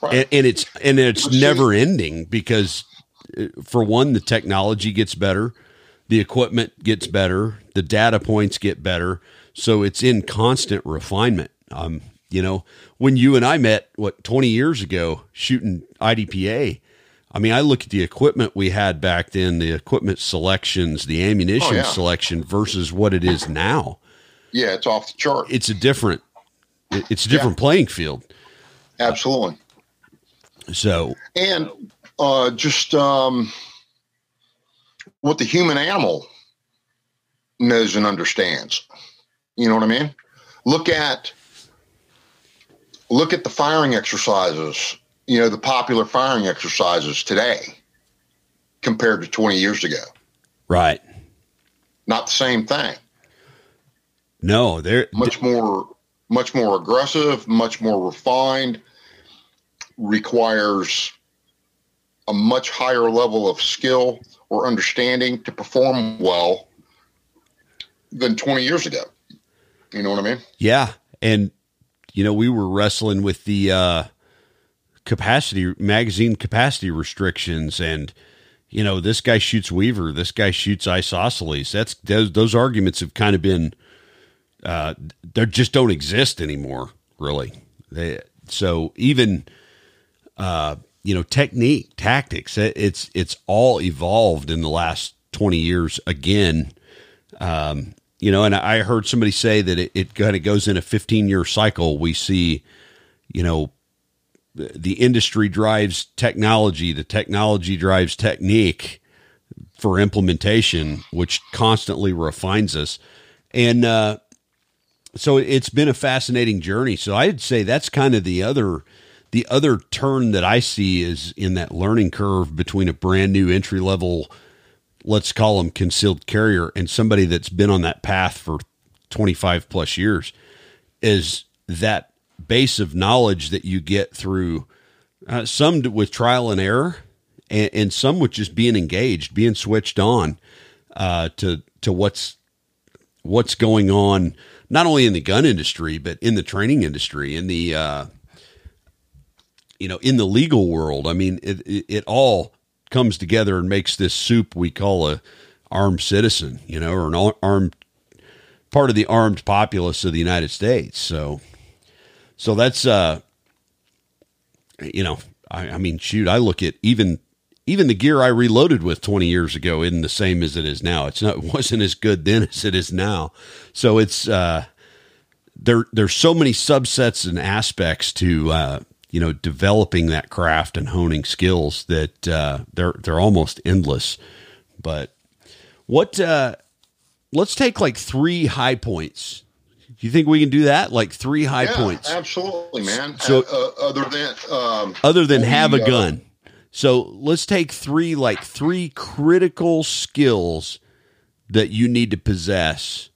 Right. And, and, it's and it's never ending because uh, for one, the technology gets better the equipment gets better, the data points get better, so it's in constant refinement. Um, you know, when you and I met what 20 years ago shooting IDPA, I mean, I look at the equipment we had back then, the equipment selections, the ammunition oh, yeah. selection versus what it is now. Yeah, it's off the chart. It's a different it's a different yeah. playing field. Absolutely. So, and uh, just um, what the human animal knows and understands. You know what I mean? Look at look at the firing exercises, you know, the popular firing exercises today compared to 20 years ago. Right. Not the same thing. No, they're much more much more aggressive, much more refined, requires a much higher level of skill or understanding to perform well than 20 years ago. You know what I mean? Yeah. And, you know, we were wrestling with the uh, capacity, magazine capacity restrictions. And, you know, this guy shoots Weaver, this guy shoots isosceles. That's, those, those arguments have kind of been, uh, they just don't exist anymore, really. They, so even, uh, you know technique tactics it's it's all evolved in the last 20 years again um, you know and i heard somebody say that it, it kind of goes in a 15 year cycle we see you know the industry drives technology the technology drives technique for implementation which constantly refines us. And uh, so it's been a fascinating journey. So i'd say that's kind of the other the other turn that I see is in that learning curve between a brand new entry level, let's call them concealed carrier, and somebody that's been on that path for 25 plus years is that base of knowledge that you get through uh, some with trial and error and, and, some with just being engaged, being switched on uh, to to what's what's going on not only in the gun industry but in the training industry in the uh, you know, in the legal world, I mean, it, it, it all comes together and makes this soup we call a armed citizen, you know, or an armed part of the armed populace of the United States. So, so that's uh, you know, I, I mean, shoot, I look at even even the gear I reloaded with 20 years ago isn't the same as it is now. It's not it (laughs) wasn't as good then as it is now. So it's uh, there. There's so many subsets and aspects to uh, you know developing that craft and honing skills that uh, they're they're almost endless. But what? Uh, let's take like three high points. Do you think we can do that? Like three high Yeah, points, absolutely, man. So- uh, uh, other than um, other than have a uh, gun. So let's take three like three critical skills that you need to possess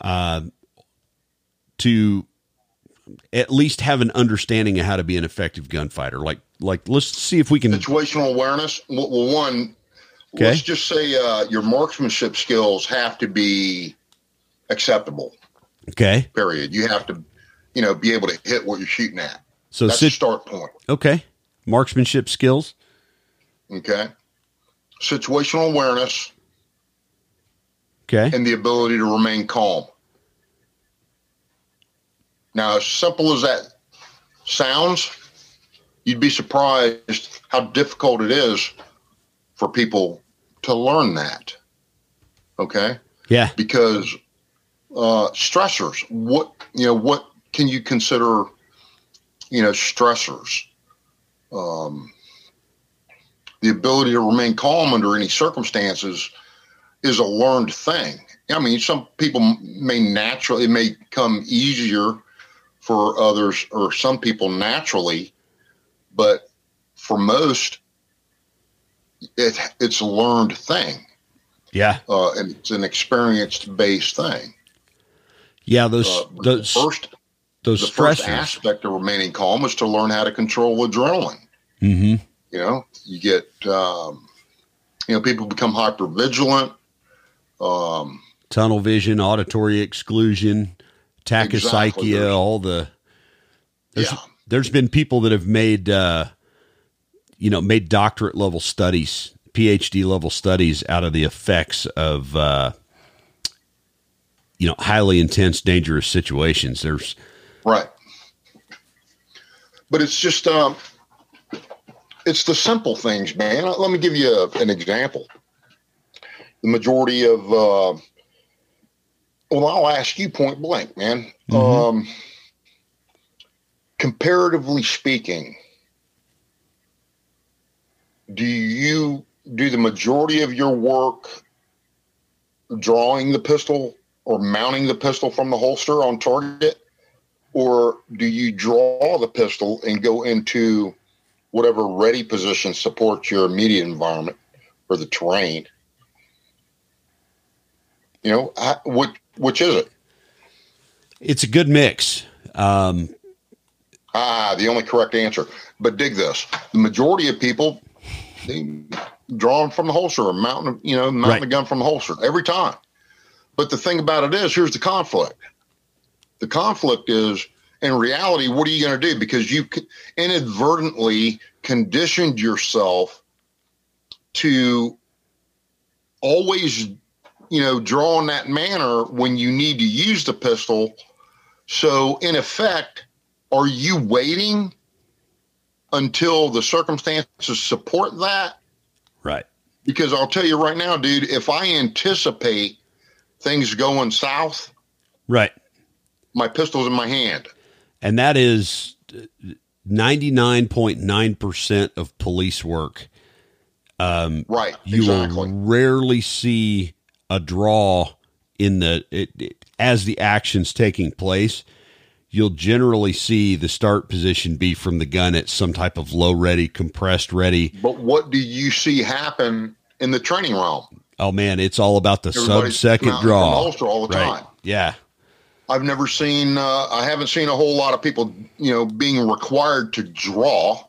uh, to at least have an understanding of how to be an effective gunfighter. Like like let's see if we can. situational awareness. Well, well, one, Okay. let's just say uh, your marksmanship skills have to be acceptable. Okay, Period. You have to, you know, be able to hit what you're shooting at. so That's sit, start point. okay, marksmanship skills. Okay. Situational awareness Okay, and the ability to remain calm. Now, as simple as that sounds, you'd be surprised how difficult it is for people to learn that. Okay. yeah, because uh, stressors. What you know? What can you consider? You know, stressors. Um, the ability to remain calm under any circumstances is a learned thing. I mean, some people may naturally it may come easier for others, or some people naturally, but for most, it it's a learned thing yeah, uh, and it's an experience based thing. Yeah. Those Uh, those first, those the first aspect of remaining calm is to learn how to control adrenaline. hmm You know, you get, um, you know, people become hyper vigilant. Um, Tunnel vision, auditory exclusion, tachypsychia, Exactly. All the There's, yeah, there's been people that have made, uh, you know, made doctorate level studies, PhD level studies out of the effects of, uh, you know, highly intense, dangerous situations. There's, right. But it's just, um, it's the simple things, man. Let me give you a, an example. The majority of, uh, well, I'll ask you point blank, man. Mhm. Um, comparatively speaking, do you do the majority of your work drawing the pistol or mounting the pistol from the holster on target? Or do you draw the pistol and go into whatever ready position supports your immediate environment or the terrain? You know, I, which, which is it? it's a good mix. Um, Ah, the only correct answer. But dig this: the majority of people they draw them from the holster or mounting, you know, mounting Right. the gun from the holster every time. But the thing about it is, here's the conflict. The conflict is, in reality, what are you going to do? Because you inadvertently conditioned yourself to always, you know, draw in that manner when you need to use the pistol. So, in effect, are you waiting until the circumstances support that? right. Because I'll tell you right now, dude, if I anticipate things going south, Right. my pistol's in my hand. And that is 99.9% of police work. Um, Right. you exactly. will rarely see a draw in the it, it- as the action's taking place you'll generally see the start position be from the gun at some type of low ready compressed ready But what do you see happen in the training realm? Oh man it's all about the sub Everybody's second from the draw holster all the right time. yeah I've never seen, uh, I haven't seen a whole lot of people, you know, being required to draw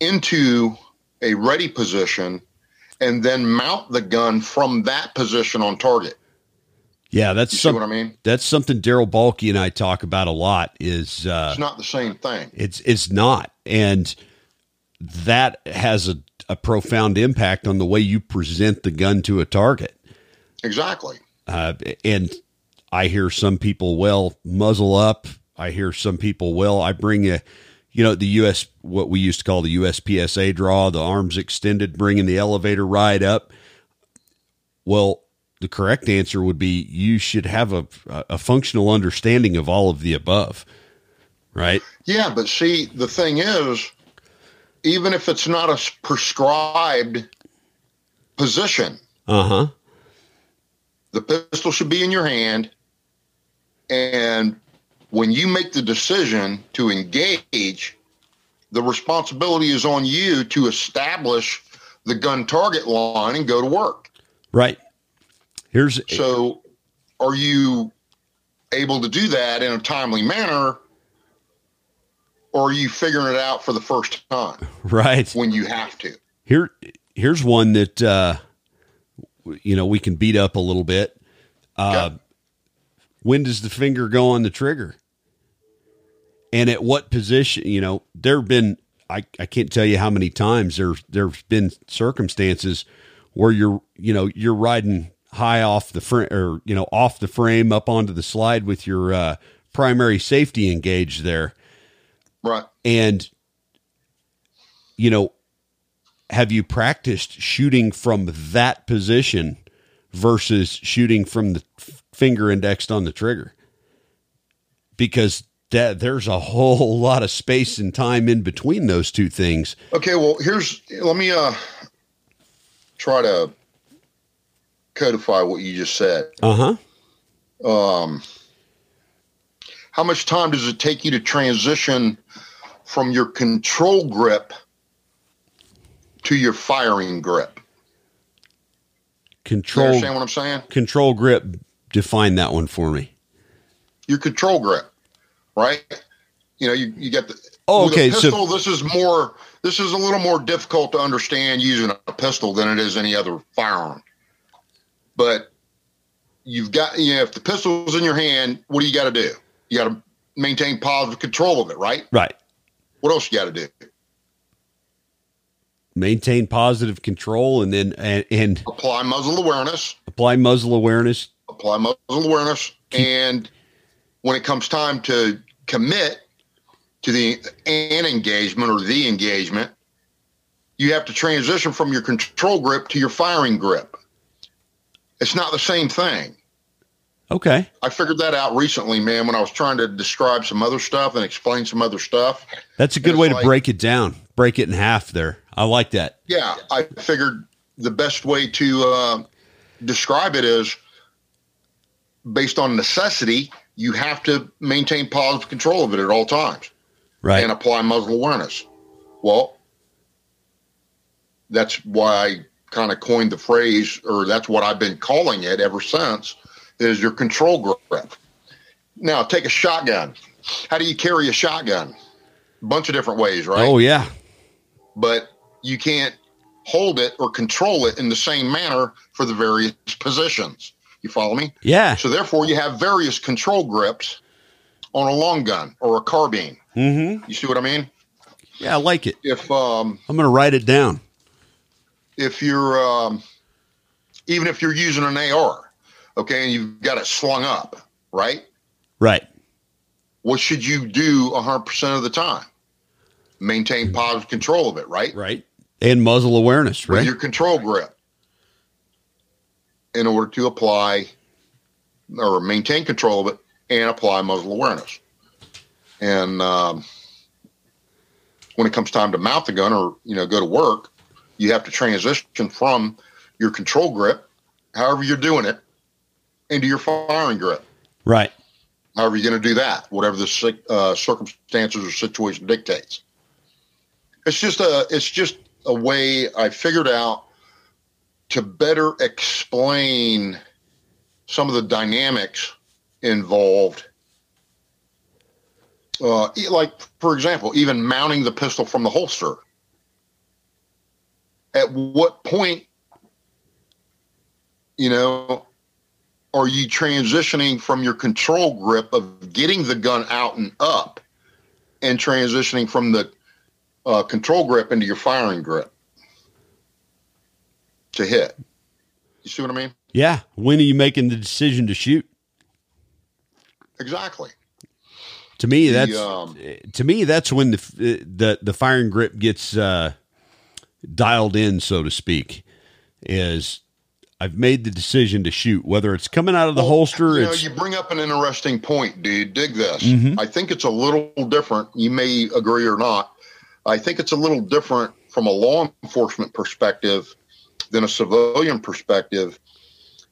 into a ready position and then mount the gun from that position on target. yeah that's You some, what I mean? that's something Darryl Bolke and i talk about a lot is uh It's not the same thing. It's it's not, and that has a, a profound impact on the way you present the gun to a target. Exactly. Uh, and I hear some people, well, muzzle up. I hear some people, well, I bring a, you know, the US, what we used to call the USPSA draw, the arms extended, bringing the elevator ride up. Well, the correct answer would be you should have a, a functional understanding of all of the above, right? Yeah, but see, the thing is, even if it's not a prescribed position, uh huh, the pistol should be in your hand, and when you make the decision to engage, the responsibility is on you to establish the gun target line and go to work. Right. Here's so are you able to do that in a timely manner or are you figuring it out for the first time? (laughs) Right. When you have to. Here here's one that uh you know we can beat up a little bit. Uh okay. when does the finger go on the trigger? And at what position, you know, there've been I, I can't tell you how many times there's there's been circumstances where you're you know you're riding high off the frame or you know off the frame up onto the slide with your uh, primary safety engaged there right and you know have you practiced shooting from that position versus shooting from the finger indexed on the trigger because that there's a whole (laughs) lot of space and time in between those two things okay well here's let me uh try to codify what you just said. Uh huh. Um, how much time does it take you to transition from your control grip to your firing grip? Control. You understand what I'm saying? Control grip. Define that one for me. Your control grip, right? You know, you, you get the. Oh, okay. pistol, so this is more. This is a little more difficult to understand using a pistol than it is any other firearm. But you've got, you know, if the pistol's in your hand, what do you got to do? You got to maintain positive control of it, right? Right. What else you got to do? Maintain positive control, and then and, and apply muzzle awareness. Apply muzzle awareness. Apply muzzle awareness, and when it comes time to commit to the an engagement or the engagement, you have to transition from your control grip to your firing grip. It's not the same thing. Okay. I figured that out recently, man, when I was trying to describe some other stuff and explain some other stuff. That's a good way like, to break it down, break it in half there. I like that. Yeah. I figured the best way to uh, describe it is based on necessity, you have to maintain positive control of it at all times. Right. And apply muzzle awareness. Well, that's why I kind of coined the phrase, or that's what I've been calling it ever since, is your control grip. Now, take a shotgun. How do you carry a shotgun? A bunch of different ways, right? Oh, yeah. But you can't hold it or control it in the same manner for the various positions. You follow me? Yeah. So, therefore, you have various control grips on a long gun or a carbine. Mm-hmm. You see what I mean? Yeah, I like it. If um, I'm going to write it down if you're um, even if you're using an AR, okay, and you've got it slung up, right? Right. What should you do 100% of the time? Maintain positive control of it, right? Right. And muzzle awareness, right? With your control grip in order to apply or maintain control of it and apply muzzle awareness. And um, when it comes time to mount the gun or you know go to work, you have to transition from your control grip, however you're doing it, into your firing grip. Right. How are you're going to do that, whatever the uh, circumstances or situation dictates. It's just a it's just a way I figured out to better explain some of the dynamics involved. Uh, like, for example, even mounting the pistol from the holster at what point, you know, are you transitioning from your control grip of getting the gun out and up and transitioning from the uh, control grip into your firing grip to hit? You see what I mean? Yeah. When are you making the decision to shoot? Exactly. To me, that's um, to me that's when the the the firing grip gets uh, dialed in, so to speak. Is I've made the decision to shoot, whether it's coming out of the well, holster. You, know, you bring up an interesting point, dude. Dig this. Mm-hmm. I think it's a little different. You may agree or not. I think it's a little different from a law enforcement perspective than a civilian perspective,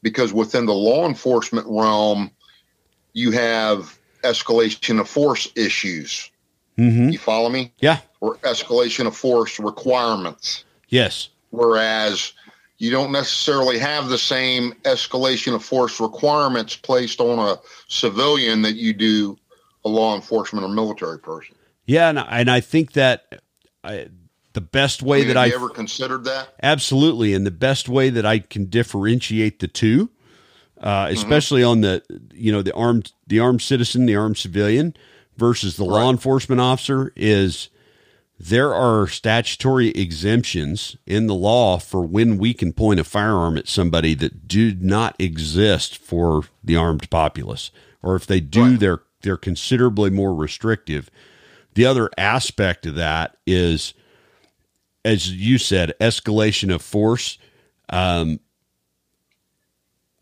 because within the law enforcement realm, you have escalation of force issues. Mm-hmm. You follow me? Yeah. Or escalation of force requirements. Yes. Whereas you don't necessarily have the same escalation of force requirements placed on a civilian that you do a law enforcement or military person. Yeah, and, and I think that I, the best way I mean, that I ever considered that absolutely, and the best way that I can differentiate the two, uh, mm-hmm. especially mm-hmm. on the you know the armed the armed citizen, the armed civilian versus the right. law enforcement officer is there are statutory exemptions in the law for when we can point a firearm at somebody that do not exist for the armed populace or if they do right. they're they're considerably more restrictive. The other aspect of that is as you said escalation of force. Um,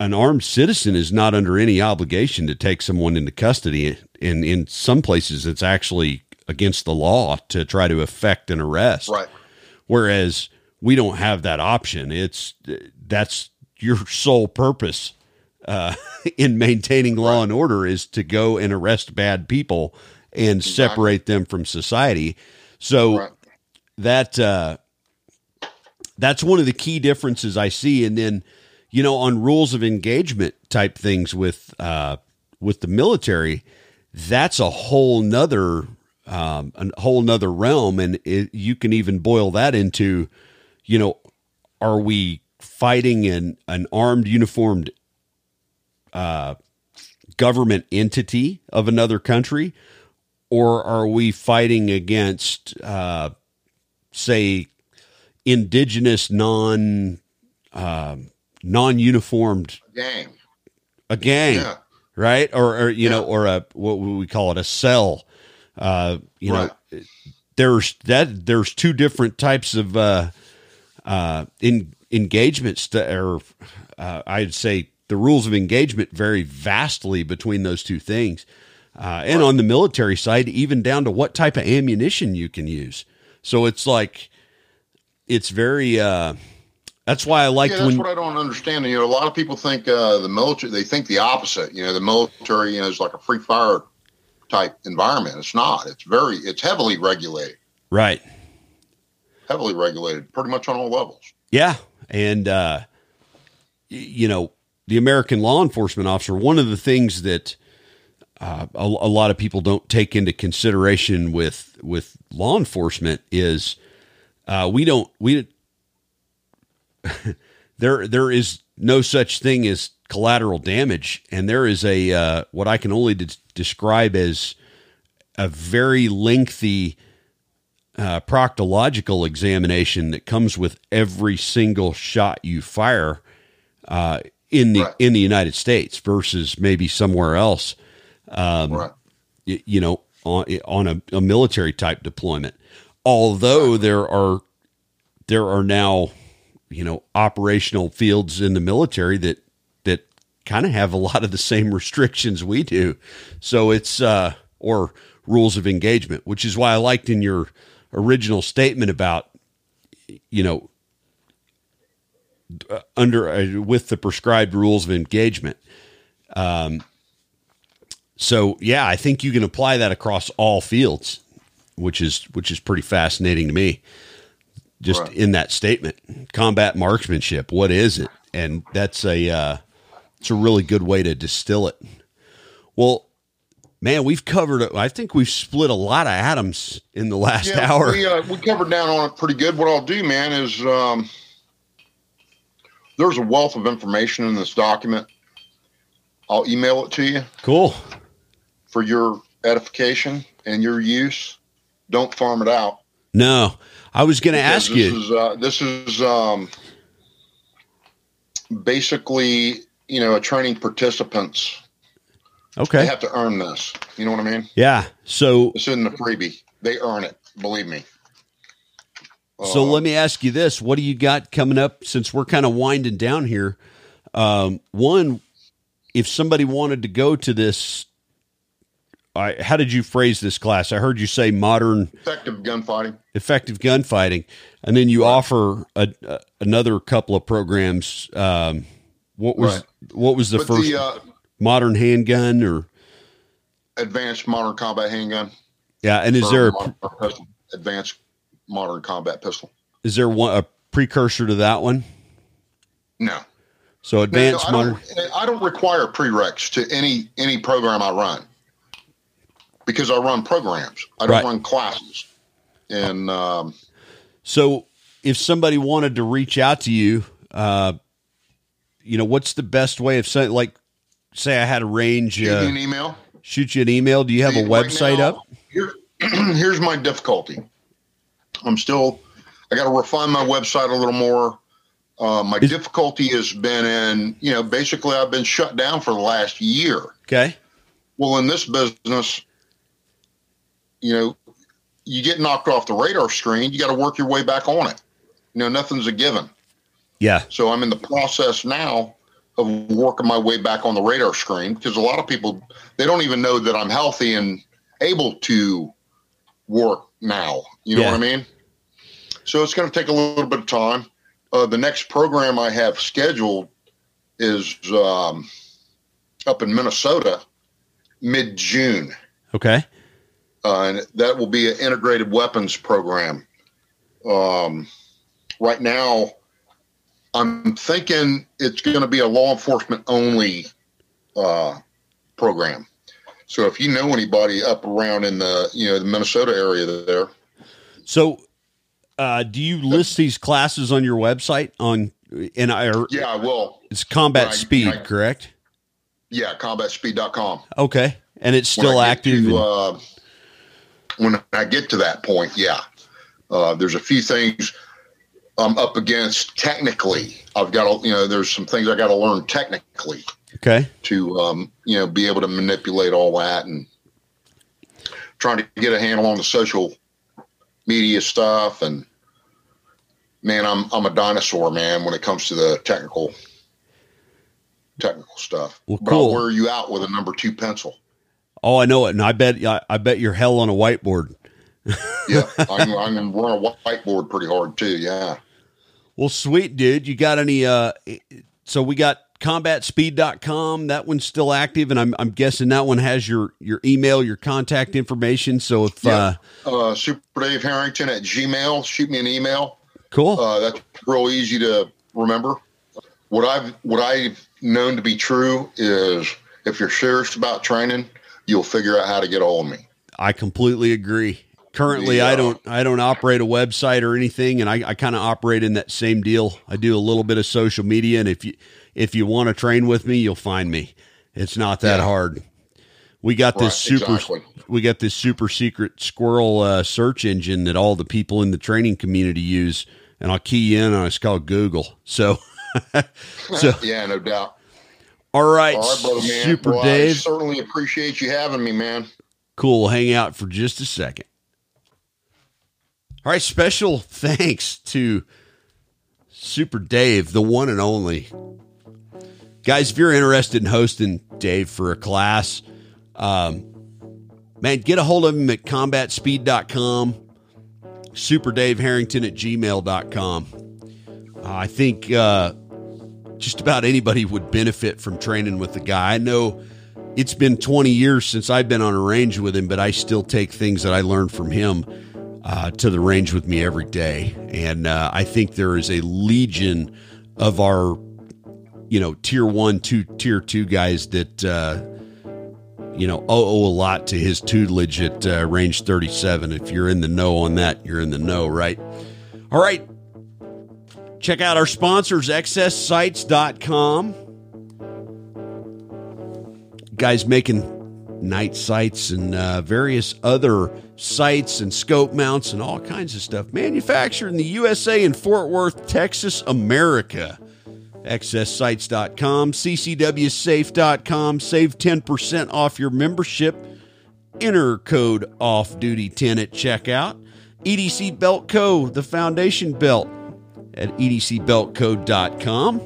an armed citizen is not under any obligation to take someone into custody. And in some places it's actually against the law to try to effect an arrest. Right. Whereas we don't have that option. It's that's your sole purpose uh, (laughs) in maintaining law right. and order is to go and arrest bad people and exactly. separate them from society. So right. that uh, that's one of the key differences I see. And then, you know, on rules of engagement type things with uh, with the military, that's a whole nother um, a whole nother realm. And it, you can even boil that into, you know, are we fighting an, an armed, uniformed uh, government entity of another country? Or are we fighting against, uh, say, indigenous, non uh, non uniformed gang, a gang, yeah. right? Or, or you yeah. know, or a what we call it, a cell uh, you right. know, there's that there's two different types of uh, uh, in engagements or uh, I'd say the rules of engagement vary vastly between those two things. Uh, and right. on the military side, even down to what type of ammunition you can use. So it's like, it's very, uh, that's why I like yeah, that's when, what I don't understand. You know, a lot of people think uh, the military, they think the opposite. You know, the military you know, is like a free fire type environment. It's not. It's very. It's heavily regulated. Right. Heavily regulated, pretty much on all levels. Yeah, and uh, you know, the American law enforcement officer. One of the things that uh, a, a, lot of people don't take into consideration with with law enforcement is uh, we don't we (laughs) there there is no such thing as collateral damage, and there is a uh, what I can only de- describe as a very lengthy uh, proctological examination that comes with every single shot you fire uh, in the right. in the United States versus maybe somewhere else. Um, right. you, you know, on on a, a military type deployment. Although right. there are there are now you know operational fields in the military that that kind of have a lot of the same restrictions we do. So it's uh or rules of engagement, which is why I liked in your original statement about you know uh, under uh, with the prescribed rules of engagement. Um so yeah, I think you can apply that across all fields, which is which is pretty fascinating to me just right. in that statement. Combat marksmanship, what is it? And that's a uh, it's a really good way to distill it. Well, man, we've covered. I think we've split a lot of atoms in the last yeah, hour. We uh, we covered down on it pretty good. What I'll do, man, is um, there's a wealth of information in this document. I'll email it to you. Cool. For your edification and your use. Don't farm it out. No, I was going to ask this you. Is, uh, this is um, basically, you know, a training participants. Okay. They have to earn this. You know what I mean? Yeah. So This isn't a freebie. They earn it. Believe me. So Uh, let me ask you this: What do you got coming up? Since we're kind of winding down here, um, one, if somebody wanted to go to this, I, how did you phrase this class? I heard you say modern effective gunfighting. effective gunfighting, and then you offer a, a, another couple of programs. Um, what was Right. what was the but first the uh, modern handgun or advanced modern combat handgun. yeah? And is there a, pistol, advanced modern combat pistol? is there one a precursor to that one? No. So No, advanced I modern. don't, I don't require prereqs to any any program I run because I run programs. I don't Right. run classes. And um, So, if somebody wanted to reach out to you, uh, you know, what's the best way of saying, like, say I had a range, shoot me an uh, email. shoot you an email. Do you have a See, right website now, up? Here, (clears throat) here's my difficulty. I'm still. I got to refine my website a little more. Uh, my Is- difficulty has been in, you know, basically I've been shut down for the last year. Okay. Well, in this business, you know, you get knocked off the radar screen, you got to work your way back on it. You know, nothing's a given. Yeah. So I'm in the process now of working my way back on the radar screen because a lot of people they don't even know that I'm healthy and able to work now. You know Yeah. what I mean? So it's going to take a little bit of time. Uh, the next program I have scheduled is um, up in Minnesota, mid June, Okay. uh, and that will be an integrated weapons program. Um, right now, I'm thinking it's going to be a law enforcement only uh, program. So if you know anybody up around in the you know the Minnesota area there, So, uh, do you list these classes on your website on, and I, yeah, I will. it's combat Right, speed, right. correct? Yeah, combatspeed.com. Okay. And it's still I active. to, uh, when I get to that point, yeah, uh, there's a few things I'm up against technically. I've got to, you know, there's some things I got to learn technically okay. to, um, you know, be able to manipulate all that and trying to get a handle on the social media stuff. And man, I'm I'm a dinosaur, man, when it comes to the technical technical stuff. Well, But cool. I'll wear you out with a number two pencil. Oh, I know it. And I bet, I, I bet you're hell on a whiteboard. Yeah, (laughs) I'm, I'm gonna run a whiteboard pretty hard too. Yeah, Well, sweet dude. You got any uh so we got combatspeed.com. That one's still active and I'm I'm guessing that one has your your email, your contact information. So if uh Yeah. uh, Super Dave Harrington at Gmail. Shoot me an email. cool. Uh, that's real easy to remember. What I've what I've known to be true is if you're serious about training, you'll figure out how to get a hold of me. I completely agree. Currently I don't I don't operate a website or anything and I, I kind of operate in that same deal. I do a little bit of social media and if you if you want to train with me, you'll find me. It's not that Yeah. hard. We got this super exactly. we got this super secret squirrel uh, search engine that all the people in the training community use, and I'll key you in on it. It's called Google. So, (laughs) so (laughs) yeah, no doubt. all right, All right, brother super well, I Dave, certainly appreciate you having me, man. cool. Hang out for just a second. All right, special thanks to Super Dave, the one and only. Guys, if you're interested in hosting Dave for a class, um, man, get a hold of him at combatspeed.com, super Dave Harrington at gmail.com. Uh, I think uh, just about anybody would benefit from training with the guy. I know it's been 20 years since I've been on a range with him, but I still take things that I learned from him uh, to the range with me every day. And uh, I think there is a legion of our, you know, tier one, two, tier two guys that, uh, you know, owe, a lot to his tutelage at uh, range 37. If you're in the know on that, you're in the know, right? All right. Check out our sponsors, xssights.com. Guys making night sights and uh, various other sights and scope mounts and all kinds of stuff. Manufactured in the USA in Fort Worth, Texas, America. XSSights.com, CCWSafe.com. Save 10% off your membership enter code off duty 10 at checkout. EDC Belt Co., the foundation belt at edcbeltco.com.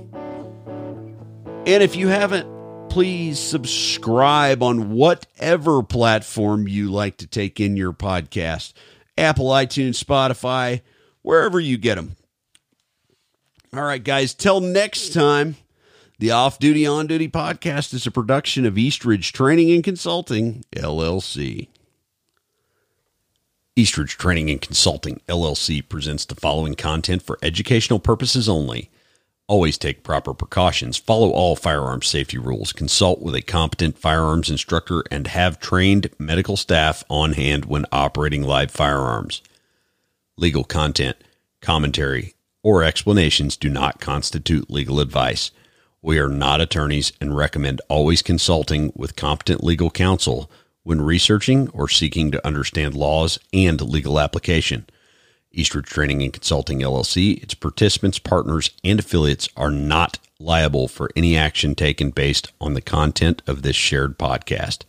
And if you haven't, please subscribe on whatever platform you like to take in your podcast Apple, iTunes, Spotify, wherever you get them. All right, guys, till next time. The Off Duty On Duty podcast is a production of Eastridge Training and Consulting, LLC. Eastridge Training and Consulting, LLC presents the following content for educational purposes only. Always take proper precautions, follow all firearms safety rules, consult with a competent firearms instructor, and have trained medical staff on hand when operating live firearms. Legal content, commentary, or explanations do not constitute legal advice. We are not attorneys and recommend always consulting with competent legal counsel when researching or seeking to understand laws and legal application. Eastridge Training and Consulting LLC, its participants, partners, and affiliates are not liable for any action taken based on the content of this shared podcast.